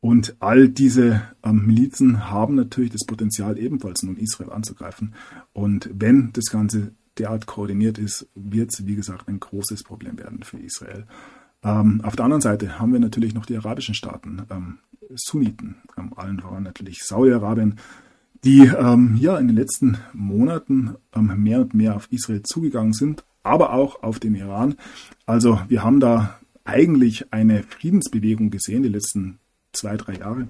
Und all diese ähm, Milizen haben natürlich das Potenzial, ebenfalls nun Israel anzugreifen. Und wenn das Ganze derart koordiniert ist, wird es, wie gesagt, ein großes Problem werden für Israel. Ähm, auf der anderen Seite haben wir natürlich noch die arabischen Staaten, ähm, Sunniten, allen voran natürlich Saudi-Arabien, die ähm, ja in den letzten Monaten ähm, mehr und mehr auf Israel zugegangen sind, aber auch auf den Iran. Also wir haben da eigentlich eine Friedensbewegung gesehen die letzten zwei, drei Jahre.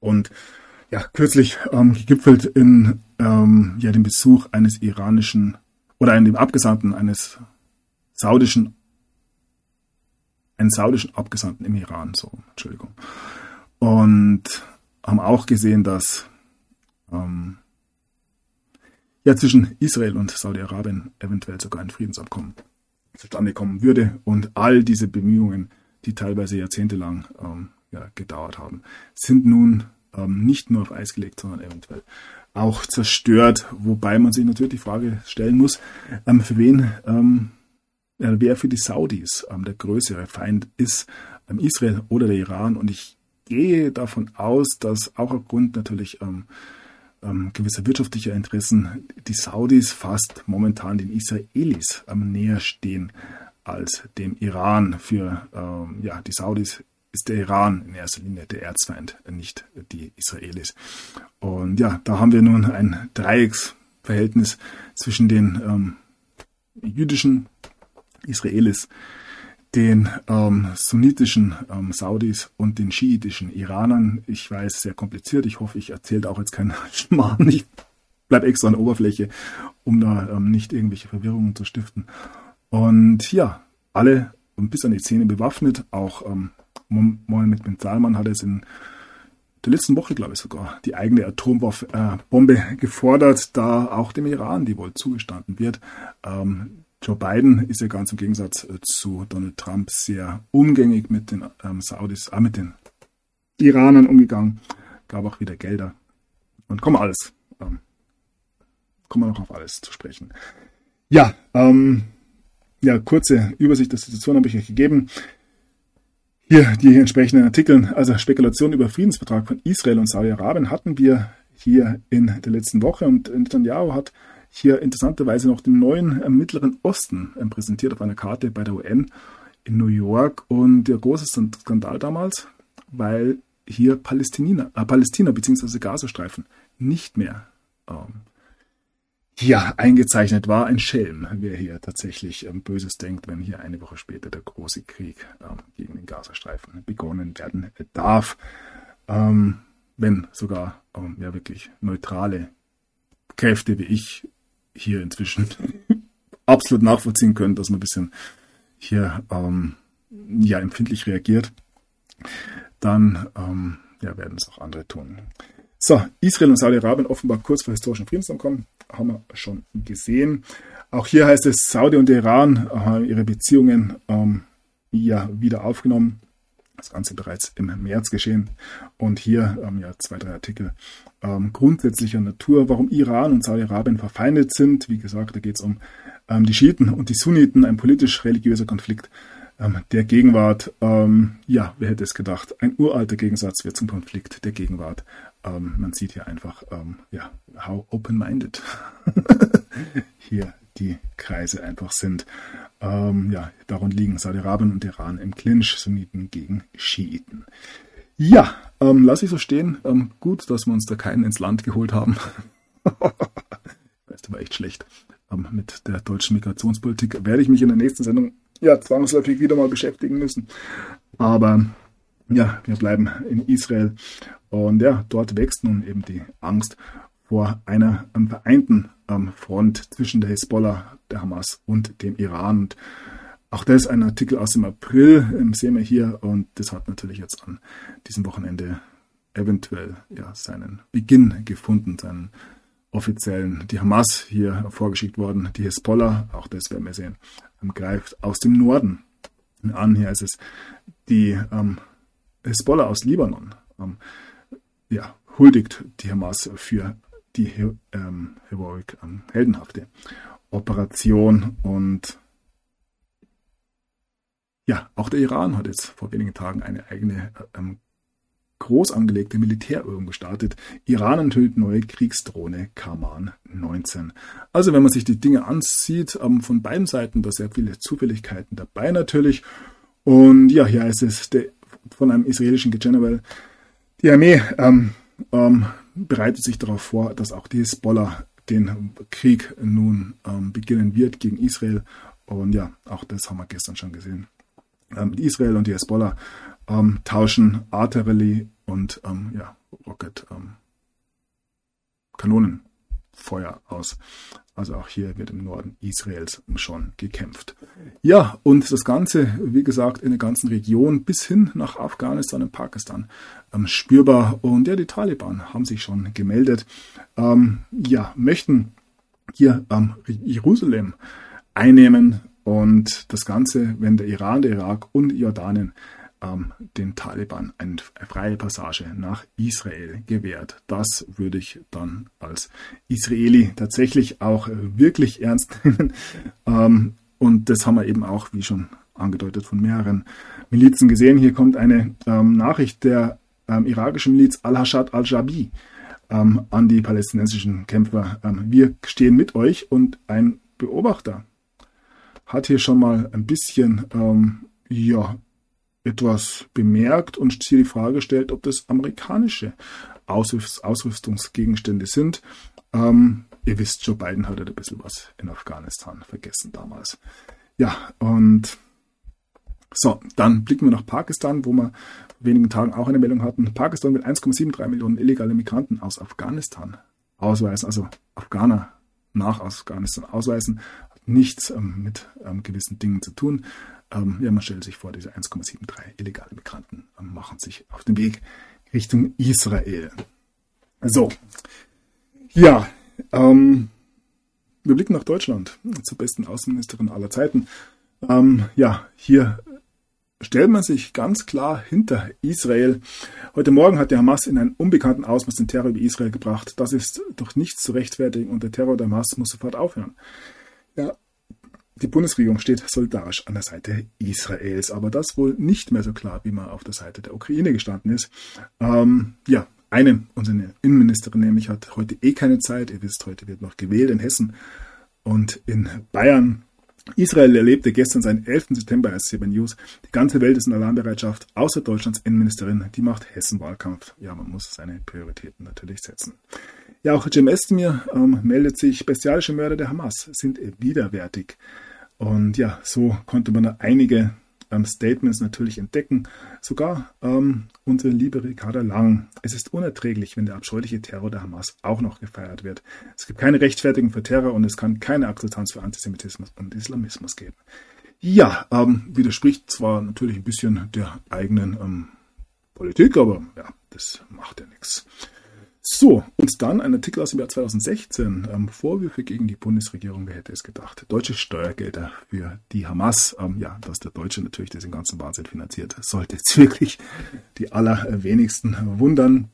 Und ja, kürzlich ähm, gegipfelt in ähm, ja, dem Besuch eines iranischen oder in dem Abgesandten eines saudischen, einen saudischen Abgesandten im Iran, so, Entschuldigung. Und haben auch gesehen, dass ähm, ja zwischen Israel und Saudi-Arabien eventuell sogar ein Friedensabkommen zustande kommen würde. Und all diese Bemühungen, die teilweise jahrzehntelang ähm, ja, gedauert haben, sind nun ähm, nicht nur auf Eis gelegt, sondern eventuell auch zerstört. Wobei man sich natürlich die Frage stellen muss, ähm, für wen, ähm, wer für die Saudis ähm, der größere Feind ist, ähm, Israel oder der Iran. Und ich gehe davon aus, dass auch aufgrund natürlich ähm, gewisser wirtschaftlicher Interessen die Saudis fast momentan den Israelis ähm, näher stehen als dem Iran. Für ähm, ja, die Saudis ist der Iran in erster Linie der Erzfeind, nicht die Israelis. Und ja, da haben wir nun ein Dreiecksverhältnis zwischen den ähm, jüdischen Israelis, den ähm, sunnitischen ähm, Saudis und den schiitischen Iranern. Ich weiß, sehr kompliziert. Ich hoffe, ich erzähle auch jetzt keinen Schmarrn. Ich bleibe extra an der Oberfläche, um da ähm, nicht irgendwelche Verwirrungen zu stiften. Und ja, alle bis an die Zähne bewaffnet. Auch ähm, Mohammed bin Salman hat es in der letzten Woche, glaube ich sogar, die eigene Atombombe äh, gefordert, da auch dem Iran die wohl zugestanden wird. Ähm, Joe Biden ist ja ganz im Gegensatz äh, zu Donald Trump sehr umgängig mit den ähm, Saudis, äh, mit den Iranern umgegangen, gab auch wieder Gelder und kommen alles. Ähm, kommen wir noch auf alles zu sprechen. Ja, ähm, ja, kurze Übersicht der Situation habe ich euch gegeben. Hier die entsprechenden Artikel, also Spekulation über Friedensvertrag von Israel und Saudi-Arabien hatten wir hier in der letzten Woche und Netanyahu hat hier interessanterweise noch den neuen äh, Mittleren Osten äh, präsentiert auf einer Karte bei der UN in New York und der große Skandal damals, weil hier Palästina, äh, Palästina bzw. Gazastreifen nicht mehr ähm, ja, eingezeichnet war ein Schelm, wer hier tatsächlich ähm, Böses denkt, wenn hier eine Woche später der große Krieg ähm, gegen den Gazastreifen begonnen werden darf. Ähm, wenn sogar ähm, ja wirklich neutrale Kräfte wie ich hier inzwischen absolut nachvollziehen können, dass man ein bisschen hier ähm, ja empfindlich reagiert, dann ähm, ja, werden es auch andere tun. So, Israel und Saudi-Arabien offenbar kurz vor historischen Friedensabkommen, haben wir schon gesehen. Auch hier heißt es, Saudi und Iran haben ihre Beziehungen ähm, ja wieder aufgenommen. Das Ganze bereits im März geschehen. Und hier ähm, ja zwei, drei Artikel ähm, grundsätzlicher Natur, warum Iran und Saudi-Arabien verfeindet sind. Wie gesagt, da geht es um ähm, die Schiiten und die Sunniten, ein politisch-religiöser Konflikt ähm, der Gegenwart. Ähm, ja, wer hätte es gedacht? Ein uralter Gegensatz wird zum Konflikt der Gegenwart. Ähm, man sieht hier einfach, ja, how open-minded hier die Kreise einfach sind. Ähm, ja, darum liegen Saudi-Arabien und Iran im Clinch, Sunniten gegen Schiiten. Ja, ähm, lasse ich so stehen. Ähm, gut, dass wir uns da keinen ins Land geholt haben. das war echt schlecht. Ähm, mit der deutschen Migrationspolitik werde ich mich in der nächsten Sendung ja zwangsläufig wieder mal beschäftigen müssen. Aber ja, wir bleiben in Israel. Und ja, dort wächst nun eben die Angst vor einer ähm, vereinten ähm, Front zwischen der Hisbollah, der Hamas und dem Iran. Und auch das ist ein Artikel aus dem April, ähm, sehen wir hier. Und das hat natürlich jetzt an diesem Wochenende eventuell ja, seinen Beginn gefunden, seinen offiziellen, die Hamas hier vorgeschickt worden, die Hisbollah, auch das werden wir sehen, ähm, greift aus dem Norden an. Hier ist es die ähm, Hisbollah aus Libanon ähm, ja, huldigt die Hamas für die ähm, Heroic, ähm, heldenhafte Operation und ja, auch der Iran hat jetzt vor wenigen Tagen eine eigene ähm, groß angelegte Militärübung gestartet. Iran enthüllt neue Kriegsdrohne Kaman 19. Also wenn man sich die Dinge ansieht, ähm, von beiden Seiten da sehr viele Zufälligkeiten dabei natürlich. Und ja, hier heißt es, der von einem israelischen General. Die Armee ähm, ähm, bereitet sich darauf vor, dass auch die Hezbollah den Krieg nun ähm, beginnen wird gegen Israel. Und ja, auch das haben wir gestern schon gesehen. Ähm, Israel und die Hezbollah ähm, tauschen Artillerie und ähm, ja, Rocket Kanonenfeuer aus. Also auch hier wird im Norden Israels schon gekämpft. Ja, und das Ganze, wie gesagt, in der ganzen Region bis hin nach Afghanistan und Pakistan ähm, spürbar. Und ja, die Taliban haben sich schon gemeldet. Ähm, ja, möchten hier ähm, Jerusalem einnehmen und das Ganze, wenn der Iran, der Irak und Jordanien ähm, den Taliban eine freie Passage nach Israel gewährt. Das würde ich dann als Israeli tatsächlich auch äh, wirklich ernst nehmen. ähm, und das haben wir eben auch, wie schon angedeutet, von mehreren Milizen gesehen. Hier kommt eine ähm, Nachricht der ähm, irakischen Miliz Al-Hashad al-Jabi ähm, an die palästinensischen Kämpfer. Ähm, wir stehen mit euch und ein Beobachter hat hier schon mal ein bisschen ja, etwas bemerkt und hier die Frage stellt, ob das amerikanische Ausrüstungsgegenstände sind. Ähm, ihr wisst, Joe Biden hatte ein bisschen was in Afghanistan vergessen damals. Ja, und So, dann blicken wir nach Pakistan, wo wir wenigen Tagen auch eine Meldung hatten. Pakistan will 1,73 Millionen illegale Migranten aus Afghanistan ausweisen, also Afghaner nach Afghanistan ausweisen, nichts ähm, mit ähm, gewissen Dingen zu tun. Ähm, ja, man stellt sich vor, diese 1,73 illegale Migranten ähm, machen sich auf den Weg Richtung Israel. So, ja, ähm, wir blicken nach Deutschland, zur besten Außenministerin aller Zeiten. Ja, hier stellt man sich ganz klar hinter Israel. Heute Morgen hat die Hamas in einem unbekannten Ausmaß den Terror über Israel gebracht. Das ist durch nichts zu rechtfertigen und der Terror der Hamas muss sofort aufhören. Die Bundesregierung steht solidarisch an der Seite Israels, aber das wohl nicht mehr so klar, wie man auf der Seite der Ukraine gestanden ist. Ähm, ja, eine, unsere Innenministerin nämlich, hat heute eh keine Zeit. Ihr wisst, heute wird noch gewählt in Hessen und in Bayern. Israel erlebte gestern seinen 11. September als CB News. Die ganze Welt ist in Alarmbereitschaft, außer Deutschlands Innenministerin, die macht Hessen-Wahlkampf. Ja, man muss seine Prioritäten natürlich setzen. Ja, auch Jim Estemir ähm, meldet sich, bestialische Mörder der Hamas sind widerwärtig. Und ja, so konnte man einige ähm, Statements natürlich entdecken. Sogar ähm, unsere liebe Ricarda Lang. Es ist unerträglich, wenn der abscheuliche Terror der Hamas auch noch gefeiert wird. Es gibt keine Rechtfertigung für Terror und es kann keine Akzeptanz für Antisemitismus und Islamismus geben. Ja, ähm, widerspricht zwar natürlich ein bisschen der eigenen ähm, Politik, aber ja, das macht ja nichts. So, und dann ein Artikel aus dem Jahr 2016. Ähm, Vorwürfe gegen die Bundesregierung, wer hätte es gedacht? Deutsche Steuergelder für die Hamas. Ähm, ja, dass der Deutsche natürlich diesen ganzen Wahnsinn finanziert, sollte jetzt wirklich die allerwenigsten wundern.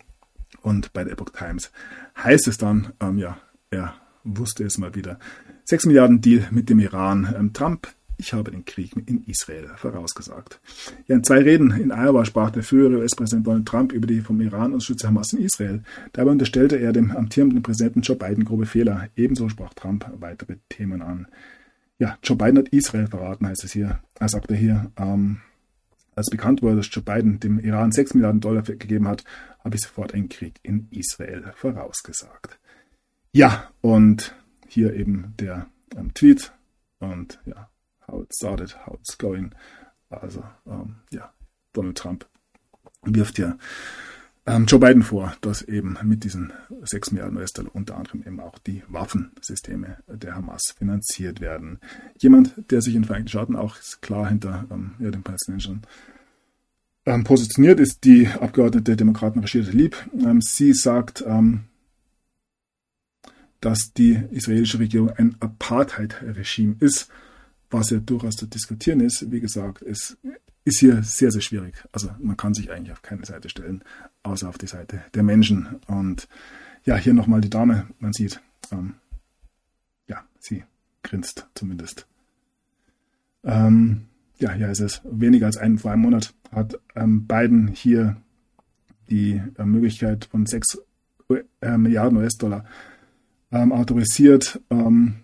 Und bei der Epoch Times heißt es dann, ähm, ja, er wusste es mal wieder. 6 Milliarden Deal mit dem Iran. Ähm, Trump ich habe den Krieg in Israel vorausgesagt. Ja, in zwei Reden in Iowa sprach der frühere US-Präsident Donald Trump über die vom Iran unterstützte Hamas in Israel. Dabei unterstellte er dem amtierenden Präsidenten Joe Biden grobe Fehler. Ebenso sprach Trump weitere Themen an. Ja, Joe Biden hat Israel verraten, heißt es hier. Er sagte hier, ähm, als bekannt wurde, dass Joe Biden dem Iran 6 Milliarden Dollar gegeben hat, habe ich sofort einen Krieg in Israel vorausgesagt. Ja, und hier eben der ähm, Tweet und ja, how it started, how it's going. Also ähm, ja, Donald Trump wirft ja ähm, Joe Biden vor, dass eben mit diesen 6 Milliarden US-Dollar unter anderem eben auch die Waffensysteme der Hamas finanziert werden. Jemand, der sich in den Vereinigten Staaten auch klar hinter ähm, ja, den Palästinensern ähm, positioniert, ist die Abgeordnete Demokraten Rashida Lieb. Ähm, sie sagt, ähm, dass die israelische Regierung ein Apartheid-Regime ist was ja durchaus zu diskutieren ist. Wie gesagt, es ist hier sehr, sehr schwierig. Also man kann sich eigentlich auf keine Seite stellen, außer auf die Seite der Menschen. Und ja, hier nochmal die Dame, man sieht, ähm, ja, sie grinst zumindest. Ähm, ja, hier ist es weniger als einen vor einem Monat hat ähm, Biden hier die äh, Möglichkeit von 6 äh, Milliarden US-Dollar ähm, autorisiert. Ähm,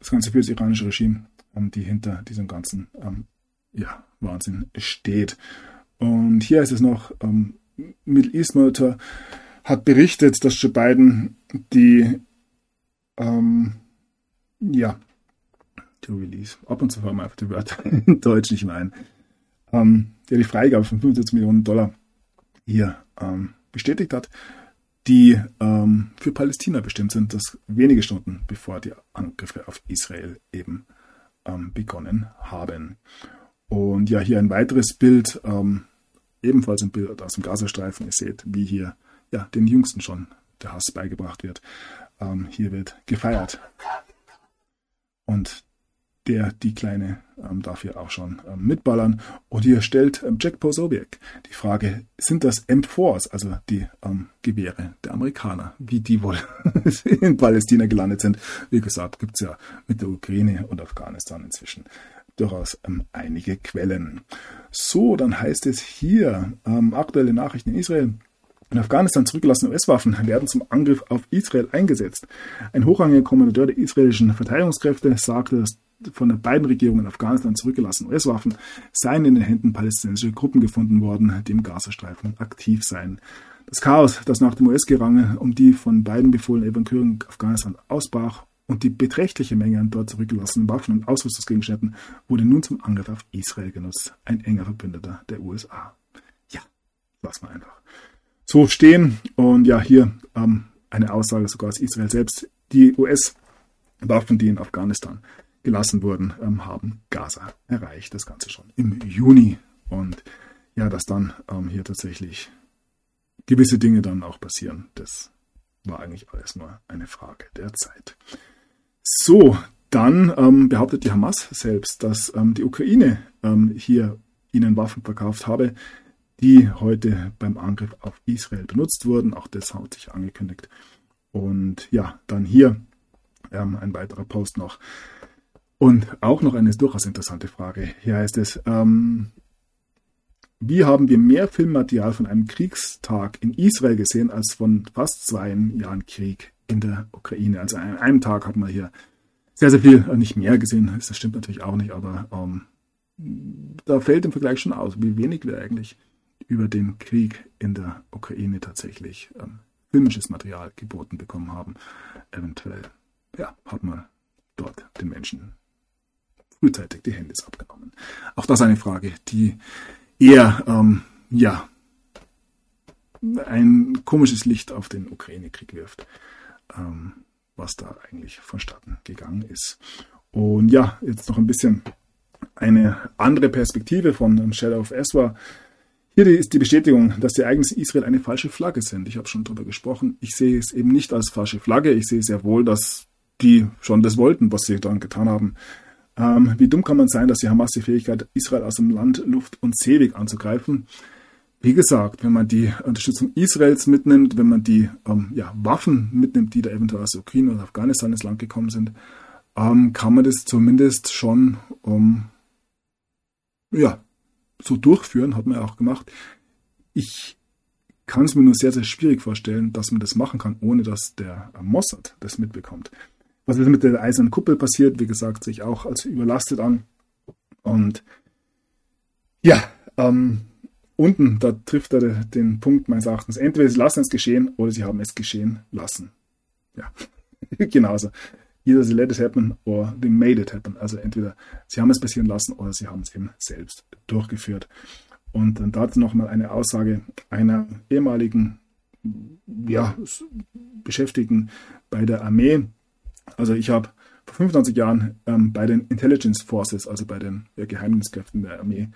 das Ganze für das iranische Regime, ähm, die hinter diesem ganzen ähm, ja, Wahnsinn steht. Und hier ist es noch, ähm, Middle East Monitor hat berichtet, dass Joe Biden die, ähm, ja, to release, ab und zu fahren wir einfach die Wörter in Deutsch nicht mehr ein, ähm, der die Freigabe von 75 Millionen Dollar hier ähm, bestätigt hat die ähm, für Palästina bestimmt sind, das wenige Stunden bevor die Angriffe auf Israel eben ähm, begonnen haben. Und ja, hier ein weiteres Bild, ähm, ebenfalls ein Bild aus dem Gazastreifen. Ihr seht, wie hier ja, den Jüngsten schon der Hass beigebracht wird. Ähm, hier wird gefeiert. Und der, die Kleine, ähm, darf hier auch schon ähm, mitballern. Und hier stellt ähm, Jack Posobiec die Frage, sind das M4s, also die ähm, Gewehre der Amerikaner, wie die wohl in Palästina gelandet sind? Wie gesagt, gibt es ja mit der Ukraine und Afghanistan inzwischen durchaus ähm, einige Quellen. So, dann heißt es hier, ähm, aktuelle Nachrichten in Israel. In Afghanistan zurückgelassene US-Waffen werden zum Angriff auf Israel eingesetzt. Ein hochrangiger Kommandeur der israelischen Verteidigungskräfte sagte, dass von der beiden Regierungen in Afghanistan zurückgelassenen US-Waffen seien in den Händen palästinensischer Gruppen gefunden worden, die im Gazastreifen aktiv seien. Das Chaos, das nach dem US-Gerange um die von beiden befohlene Evakuierung Afghanistan ausbrach und die beträchtliche Menge an dort zurückgelassenen Waffen und Ausrüstungsgegenständen wurde nun zum Angriff auf Israel genutzt, ein enger Verbündeter der USA. Ja, lass mal einfach so stehen. Und ja, hier ähm, eine Aussage sogar aus Israel selbst. Die US-Waffen, die in Afghanistan gelassen wurden, ähm, haben Gaza erreicht. Das Ganze schon im Juni. Und ja, dass dann ähm, hier tatsächlich gewisse Dinge dann auch passieren, das war eigentlich alles nur eine Frage der Zeit. So, dann ähm, behauptet die Hamas selbst, dass ähm, die Ukraine ähm, hier ihnen Waffen verkauft habe, die heute beim Angriff auf Israel benutzt wurden. Auch das hat sich angekündigt. Und ja, dann hier ähm, ein weiterer Post noch. Und auch noch eine durchaus interessante Frage. Hier heißt es, ähm, wie haben wir mehr Filmmaterial von einem Kriegstag in Israel gesehen als von fast zwei Jahren Krieg in der Ukraine? Also an einem Tag hat man hier sehr, sehr viel, äh, nicht mehr gesehen. Das stimmt natürlich auch nicht, aber ähm, da fällt im Vergleich schon aus, wie wenig wir eigentlich über den Krieg in der Ukraine tatsächlich ähm, filmisches Material geboten bekommen haben. Eventuell, ja, hat man dort den Menschen frühzeitig die Handys abgenommen. Auch das eine Frage, die eher, ähm, ja, ein komisches Licht auf den Ukraine-Krieg wirft, ähm, was da eigentlich vonstatten gegangen ist. Und ja, jetzt noch ein bisschen eine andere Perspektive von Shadow of Eswa. Hier ist die Bestätigung, dass die Ereignisse Israel eine falsche Flagge sind. Ich habe schon darüber gesprochen. Ich sehe es eben nicht als falsche Flagge. Ich sehe sehr wohl, dass die schon das wollten, was sie dann getan haben. Ähm, wie dumm kann man sein, dass die Hamas die Fähigkeit, Israel aus dem Land, Luft und Seeweg anzugreifen? Wie gesagt, wenn man die Unterstützung Israels mitnimmt, wenn man die ähm, ja, Waffen mitnimmt, die da eventuell aus Ukraine oder Afghanistan ins Land gekommen sind, ähm, kann man das zumindest schon um, ja, so durchführen, hat man ja auch gemacht. Ich kann es mir nur sehr, sehr schwierig vorstellen, dass man das machen kann, ohne dass der Mossad das mitbekommt. Was ist mit der eisernen Kuppel passiert, wie gesagt, sich auch als überlastet an. Und ja, ähm, unten, da trifft er den Punkt meines Erachtens. Entweder sie lassen es geschehen oder sie haben es geschehen lassen. Ja, genauso. Either they let it happen or they made it happen. Also entweder sie haben es passieren lassen oder sie haben es eben selbst durchgeführt. Und dann dazu nochmal eine Aussage einer ehemaligen ja, Beschäftigten bei der Armee, also ich habe vor 25 Jahren ähm, bei den Intelligence Forces, also bei den ja, Geheimdienstkräften der Armee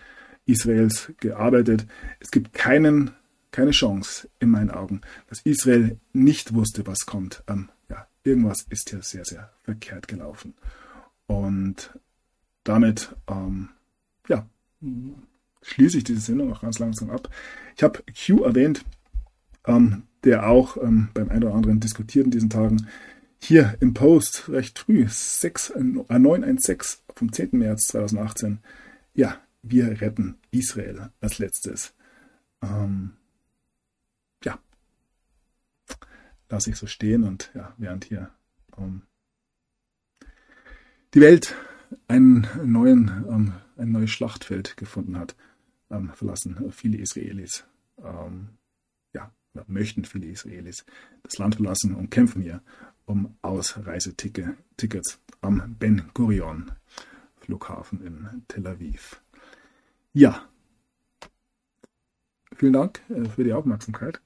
Israels gearbeitet. Es gibt keinen, keine Chance in meinen Augen, dass Israel nicht wusste, was kommt. Ähm, ja, irgendwas ist hier sehr, sehr verkehrt gelaufen. Und damit, ähm, ja, schließe ich diese Sendung auch ganz langsam ab. Ich habe Q erwähnt, ähm, der auch ähm, beim einen oder anderen diskutiert in diesen Tagen hier im Post recht früh, 6, äh, 916 vom 10. März 2018. Ja, wir retten Israel als letztes. Ähm, ja, lasse ich so stehen und ja, während hier ähm, die Welt einen neuen, ähm, ein neues Schlachtfeld gefunden hat, ähm, verlassen viele Israelis, ähm, ja, möchten viele Israelis das Land verlassen und kämpfen hier um Ausreisetickets am Ben Gurion Flughafen in Tel Aviv. Ja, vielen Dank äh, für die Aufmerksamkeit.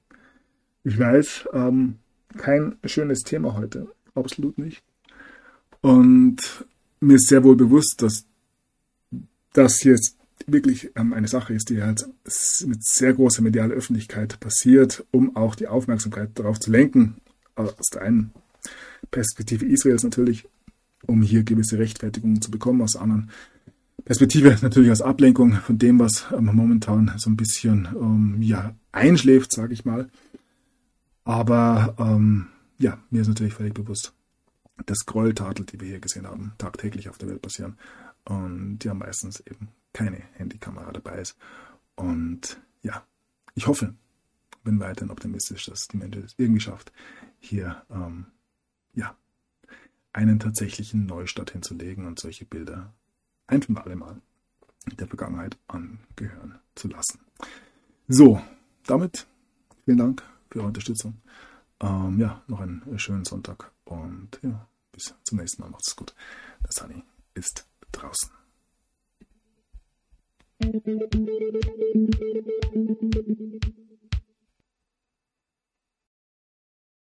Ich weiß, ähm, kein schönes Thema heute, absolut nicht. Und mir ist sehr wohl bewusst, dass das jetzt wirklich ähm, eine Sache ist, die halt mit sehr großer medialer Öffentlichkeit passiert, um auch die Aufmerksamkeit darauf zu lenken, aus der einen Perspektive Israels natürlich, um hier gewisse Rechtfertigungen zu bekommen, aus anderen Perspektive natürlich als Ablenkung von dem, was ähm, momentan so ein bisschen ähm, ja, einschläft, sage ich mal. Aber ähm, ja, mir ist natürlich völlig bewusst, dass Gräueltaten, die wir hier gesehen haben, tagtäglich auf der Welt passieren und ja meistens eben keine Handykamera dabei ist. Und ja, ich hoffe, bin weiterhin optimistisch, dass die Menschheit es irgendwie schafft, hier ähm, ja, einen tatsächlichen Neustart hinzulegen und solche Bilder ein für alle Mal der Vergangenheit angehören zu lassen. So, damit vielen Dank für eure Unterstützung. Ähm, ja, noch einen schönen Sonntag und ja, bis zum nächsten Mal. Macht's gut. Der Sunny ist draußen. Thank you.